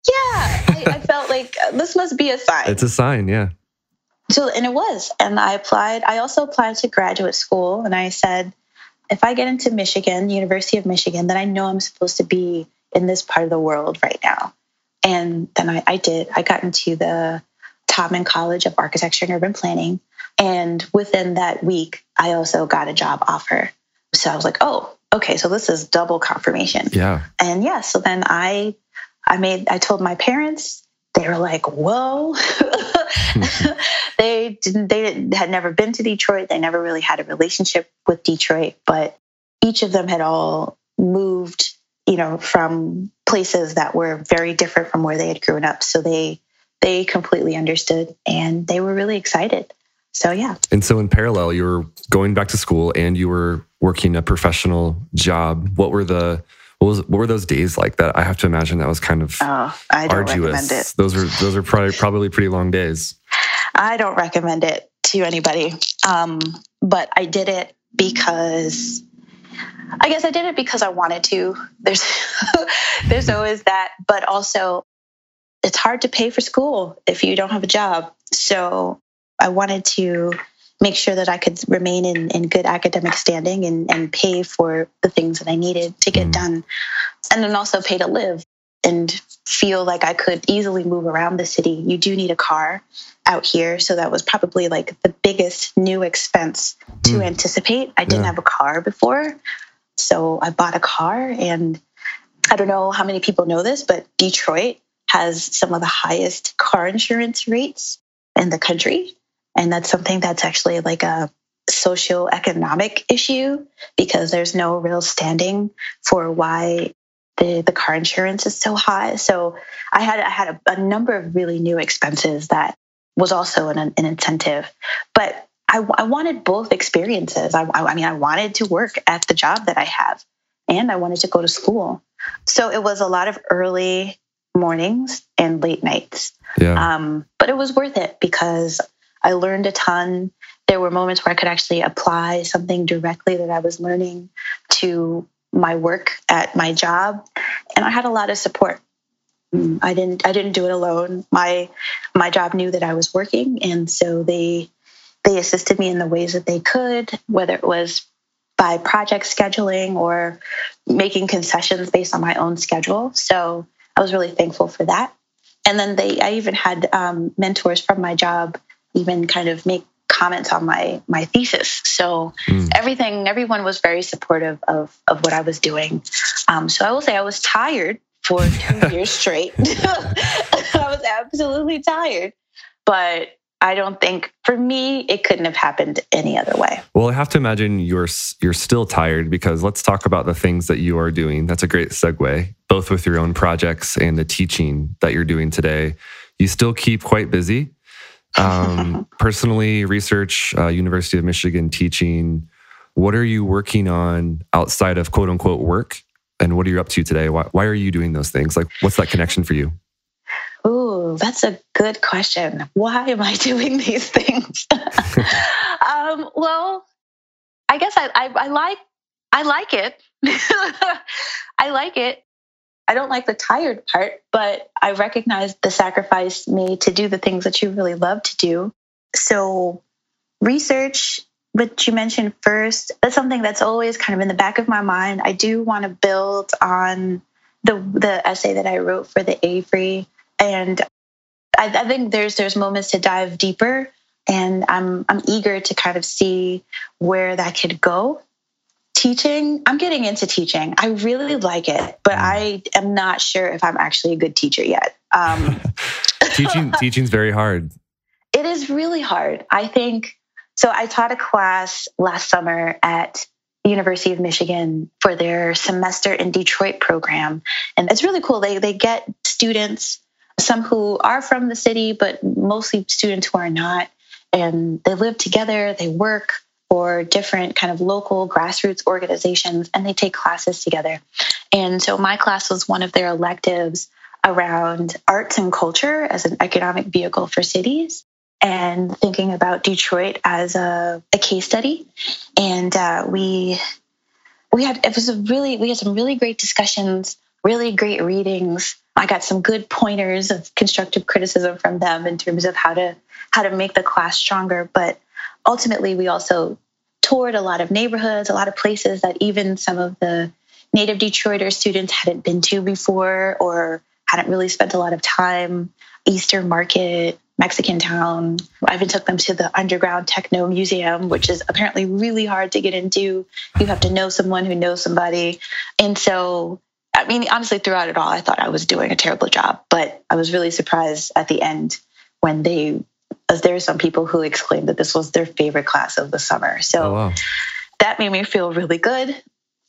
Yeah, I, I felt like uh, this must be a sign. It's a sign, yeah. So and it was, and I applied. I also applied to graduate school, and I said, if I get into Michigan, University of Michigan, then I know I'm supposed to be in this part of the world right now. And then I, I did. I got into the Taubman College of Architecture and Urban Planning. And within that week, I also got a job offer. So I was like, oh, okay, so this is double confirmation. Yeah. And yeah, so then I I made I told my parents, they were like, whoa. they didn't they had never been to Detroit. They never really had a relationship with Detroit, but each of them had all moved, you know, from places that were very different from where they had grown up. So they they completely understood and they were really excited. So, yeah. And so, in parallel, you were going back to school and you were working a professional job. What were the what, was, what were those days like? That I have to imagine that was kind of oh, I don't arduous. Recommend it. Those are those are probably probably pretty long days. I don't recommend it to anybody, um, but I did it because I guess I did it because I wanted to. There's there's always that, but also it's hard to pay for school if you don't have a job. So I wanted to make sure that I could remain in, in good academic standing and, and pay for the things that I needed to get mm. done. And then also pay to live and feel like I could easily move around the city. You do need a car out here. So that was probably like the biggest new expense to mm. anticipate. I didn't yeah. have a car before. So I bought a car and I don't know how many people know this, but Detroit has some of the highest car insurance rates in the country. And that's something that's actually like a socioeconomic issue because there's no real standing for why the, the car insurance is so high. So I had I had a, a number of really new expenses that was also an, an incentive. But I, I, wanted both experiences. I, I mean, I wanted to work at the job that I have, and I wanted to go to school. So it was a lot of early mornings and late nights. Yeah. Um, but it was worth it because I learned a ton. There were moments where I could actually apply something directly that I was learning to my work at my job, and I had a lot of support. Mm, I didn't I didn't do it alone. My my job knew that I was working, and so they they assisted me in the ways that they could, whether it was by project scheduling or making concessions based on my own schedule. So I was really thankful for that. And then they, I even had um, mentors from my job even kind of make comments on my my thesis. So mm. everything, everyone was very supportive of of what I was doing. Um, so I will say I was tired for two years straight. I was absolutely tired, but I don't think for me it couldn't have happened any other way. Well, I have to imagine you're you're still tired because let's talk about the things that you are doing. That's a great segue, both with your own projects and the teaching that you're doing today. You still keep quite busy. Um, personally, research, uh, University of Michigan teaching. What are you working on outside of quote unquote work? And what are you up to today? Why, why are you doing those things? Like, what's that connection for you? Ooh, that's a good question. Why am I doing these things? um, well, I guess I, I, I like I like it. I like it. I don't like the tired part, but I recognize the sacrifice made to do the things that you really love to do. So, research, what you mentioned first, that's something that's always kind of in the back of my mind. I do want to build on the the essay that I wrote for the Avery and I, I think there's there's moments to dive deeper, and I'm I'm eager to kind of see where that could go. Teaching, I'm getting into teaching. I really like it, but I am not sure if I'm actually a good teacher yet. Um, teaching teaching's very hard. It is really hard. I think So I taught a class last summer at the University of Michigan for their semester in Detroit program. And it's really cool. They, they get students, some who are from the city, but mostly students who are not. And they live together, they work for different kind of local grassroots organizations, and they take classes together. And so my class was one of their electives around arts and culture as an economic vehicle for cities and thinking about Detroit as a, a case study. And uh, we we had it was a really we had some really great discussions, really great readings. I got some good pointers of constructive criticism from them in terms of how to how to make the class stronger. But ultimately, we also toured a lot of neighborhoods, a lot of places that even some of the native Detroiter students hadn't been to before or hadn't really spent a lot of time. Eastern Market, Mexican Town. I even took them to the Underground Techno Museum, which is apparently really hard to get into. You have to know someone who knows somebody. And so, I mean, honestly, throughout it all, I thought I was doing a terrible job, but I was really surprised at the end when they, as there are some people who exclaimed that this was their favorite class of the summer. So oh, wow. that made me feel really good.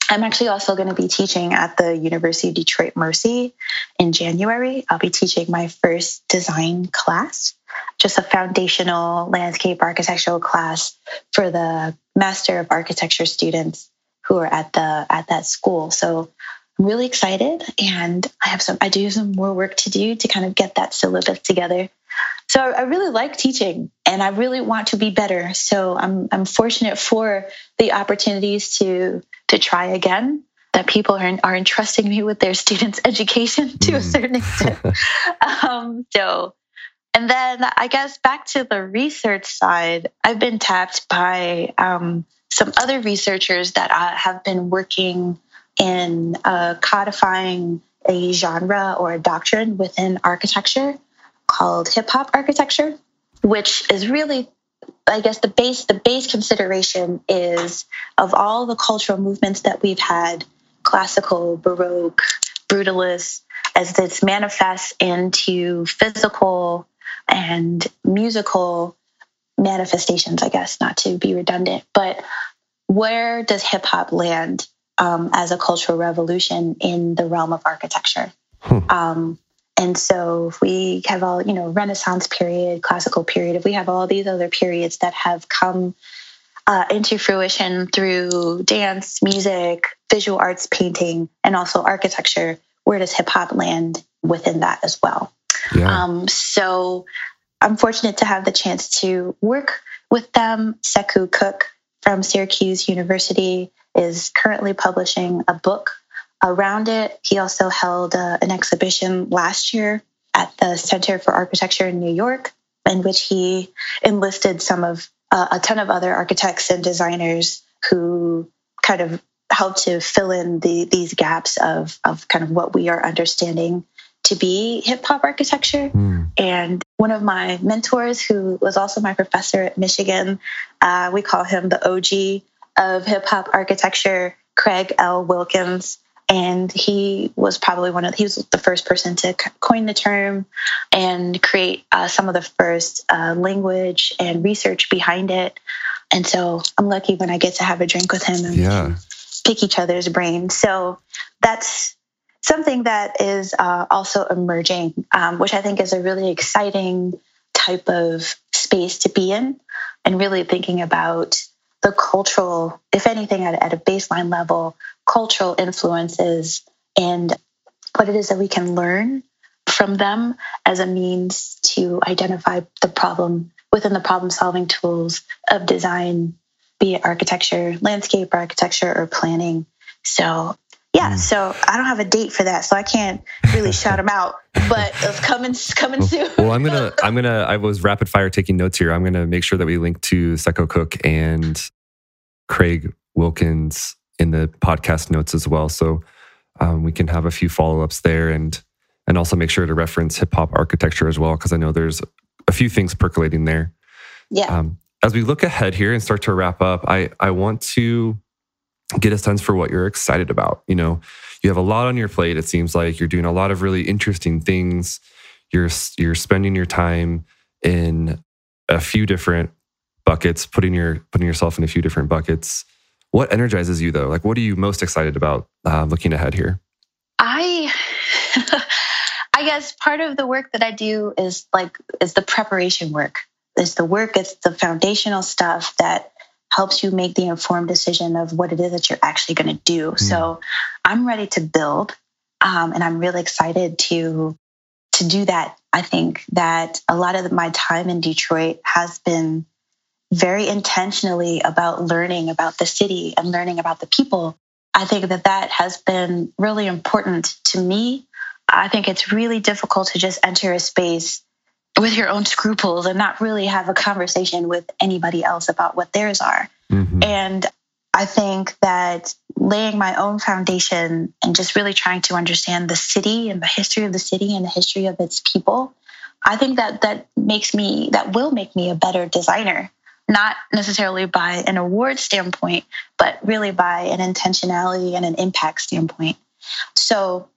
I'm actually also going to be teaching at the University of Detroit Mercy in January. I'll be teaching my first design class, just a foundational landscape architectural class for the Master of Architecture students who are at the at that school. So I'm really excited and I have some I do have some more work to do to kind of get that syllabus together. So I really like teaching and I really want to be better. So I'm I'm fortunate for the opportunities to to try again that people are, are entrusting me with their students' education to mm. a certain extent. um, so, and then I guess back to the research side, I've been tapped by um, some other researchers that uh, have been working in uh, codifying a genre or a doctrine within architecture called hip hop architecture, which is really I guess the base the base consideration is of all the cultural movements that we've had, classical, baroque, brutalist, as this manifests into physical and musical manifestations, I guess, not to be redundant, but where does hip hop land um, as a cultural revolution in the realm of architecture? Hmm. Um, and so if we have all, you know, Renaissance period, classical period, if we have all these other periods that have come uh, into fruition through dance, music, visual arts, painting, and also architecture, where does hip hop land within that as well? Yeah. Um, so I'm fortunate to have the chance to work with them. Sekou Cooke from Syracuse University is currently publishing a book around it. He also held uh, an exhibition last year at the Center for Architecture in New York, in which he enlisted some of uh, a ton of other architects and designers who kind of helped to fill in the, these gaps of, of kind of what we are understanding to be hip hop architecture. Mm. And one of my mentors, who was also my professor at Michigan, uh, we call him the OG of hip hop architecture, Craig L. Wilkins and he was probably one of he was the first person to coin the term and create uh, some of the first uh, language and research behind it and so i'm lucky when i get to have a drink with him and yeah. pick each other's brains so that's something that is uh, also emerging um, which i think is a really exciting type of space to be in and really thinking about the cultural, if anything, at, at a baseline level, cultural influences and what it is that we can learn from them as a means to identify the problem within the problem solving tools of design, be it architecture, landscape architecture, or planning. So, yeah, mm. so I don't have a date for that, so I can't really shout them out, but it's coming, coming soon. well, I'm gonna, I'm gonna, I was rapid fire taking notes here. I'm gonna make sure that we link to Sekou Cooke and Craig Wilkins in the podcast notes as well. So um, we can have a few follow ups there and and also make sure to reference hip hop architecture as well, because I know there's a few things percolating there. Yeah. Um, as we look ahead here and start to wrap up, I, I want to get a sense for what you're excited about. You know, you have a lot on your plate. It seems like you're doing a lot of really interesting things. You're you're spending your time in a few different buckets, putting your putting yourself in a few different buckets. What energizes you though? Like, what are you most excited about uh, looking ahead here? I, I guess part of the work that I do is like is the preparation work. It's the work. It's the foundational stuff that helps you make the informed decision of what it is that you're actually going to do. Mm. So I'm ready to build, um, and I'm really excited to to do that. I think that a lot of my time in Detroit has been very intentionally about learning about the city and learning about the people. I think that that has been really important to me. I think it's really difficult to just enter a space with your own scruples and not really have a conversation with anybody else about what theirs are. Mm-hmm. And I think that laying my own foundation and just really trying to understand the city and the history of the city and the history of its people, I think that that makes me that will make me a better designer not necessarily by an award standpoint, but really by an intentionality and an impact standpoint. So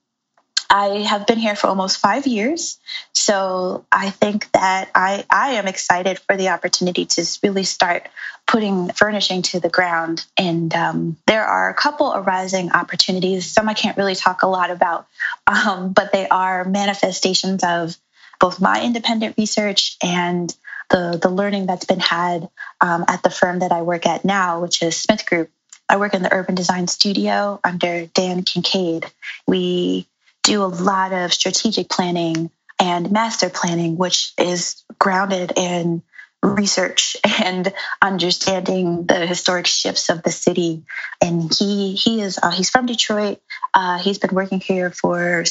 I have been here for almost five years. So I think that I, I am excited for the opportunity to really start putting furnishing to the ground. And um, there are a couple arising opportunities. Some I can't really talk a lot about, um, but they are manifestations of both my independent research and the, the learning that's been had um, at the firm that I work at now, which is Smith Group. I work in the urban design studio under Dan Kinkead. We do a lot of strategic planning and master planning, which is grounded in research and understanding the historic shifts of the city. And he he is uh, he's from Detroit. Uh, he's been working here for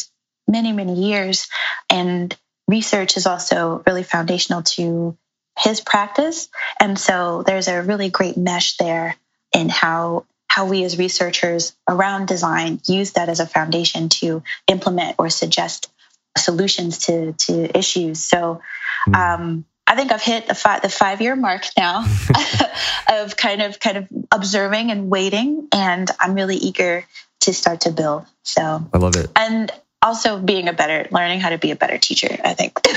many many years, and research is also really foundational to his practice. And so there's a really great mesh there in how how we as researchers around design use that as a foundation to implement or suggest solutions to to issues. So hmm. um, I think I've hit the five the five year mark now of kind of kind of observing and waiting, and I'm really eager to start to build. So I love it. And also being a better learning how to be a better teacher i think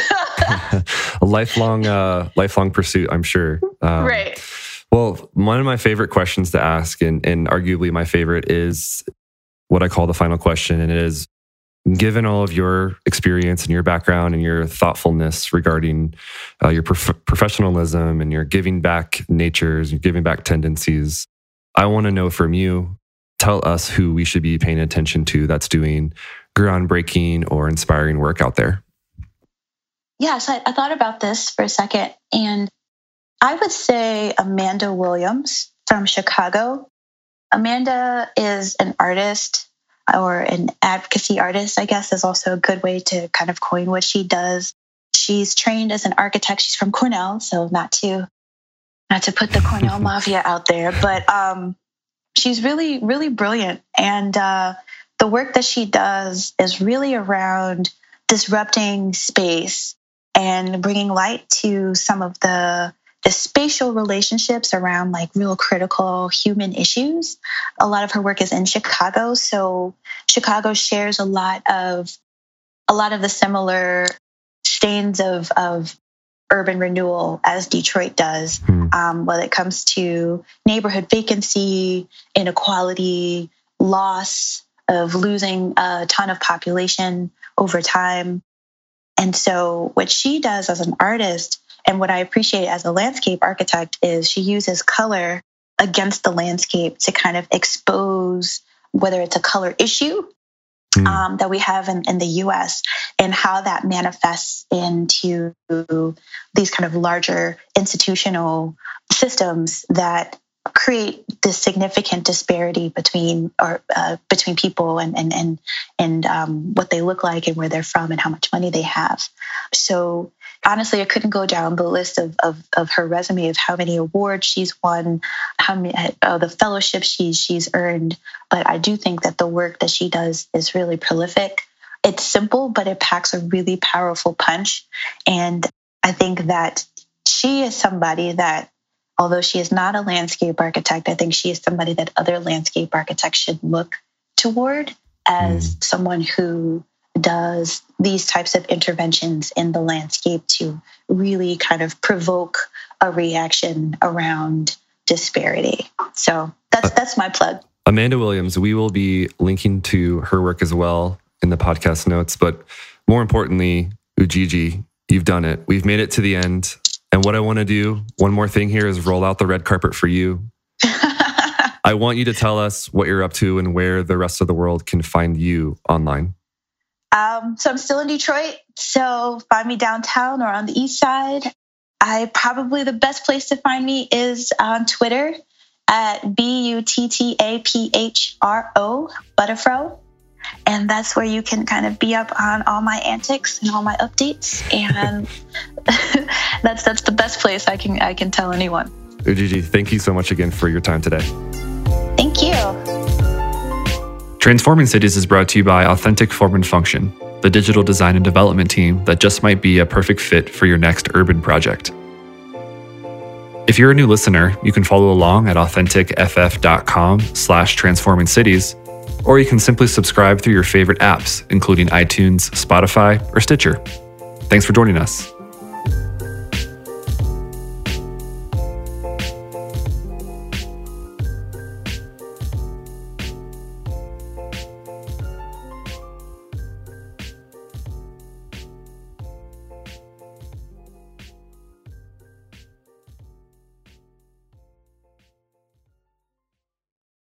a lifelong uh lifelong pursuit i'm sure um, right well one of my favorite questions to ask and, and arguably my favorite is what i call the final question and it is given all of your experience and your background and your thoughtfulness regarding uh, your prof- professionalism and your giving back natures your giving back tendencies i want to know from you tell us who we should be paying attention to that's doing groundbreaking or inspiring work out there? Yes, I, I thought about this for a second. And I would say Amanda Williams from Chicago. Amanda is an artist or an advocacy artist, I guess, is also a good way to kind of coin what she does. She's trained as an architect. She's from Cornell, so not to not to put the Cornell mafia out there, but um, she's really, really brilliant. And uh, the work that she does is really around disrupting space and bringing light to some of the the spatial relationships around like real critical human issues. A lot of her work is in Chicago, so Chicago shares a lot of a lot of the similar stains of of urban renewal as Detroit does, mm. um, when it comes to neighborhood vacancy, inequality, loss, of losing a ton of population over time. And so, what she does as an artist, and what I appreciate as a landscape architect, is she uses color against the landscape to kind of expose whether it's a color issue mm. um, that we have in, in, the US and how that manifests into these kind of larger institutional systems that create this significant disparity between or uh, between people and and and and um, what they look like and where they're from and how much money they have. So honestly, I couldn't go down the list of of, of her resume of how many awards she's won, how many uh, the fellowships she's she's earned. But I do think that the work that she does is really prolific. It's simple, but it packs a really powerful punch, and I think that she is somebody that although she is not a landscape architect, I think she is somebody that other landscape architects should look toward as mm. someone who does these types of interventions in the landscape to really kind of provoke a reaction around disparity. So that's uh, that's my plug. Amanda Williams, we will be linking to her work as well in the podcast notes, but more importantly, Ujiji, you've done it. We've made it to the end. And what I want to do, one more thing here is roll out the red carpet for you. I want you to tell us what you're up to and where the rest of the world can find you online. Um, so I'm still in Detroit. So find me downtown or on the east side. I probably the best place to find me is on Twitter at B U T T A P H R O, Buttaphro. And that's where you can kind of be up on all my antics and all my updates. And that's that's the best place I can I can tell anyone. Ujiji, thank you so much again for your time today. Thank you. Transforming Cities is brought to you by Authentic Form and Function, the digital design and development team that just might be a perfect fit for your next urban project. If you're a new listener, you can follow along at authenticff.com slash transforming cities, or you can simply subscribe through your favorite apps, including iTunes, Spotify, or Stitcher. Thanks for joining us.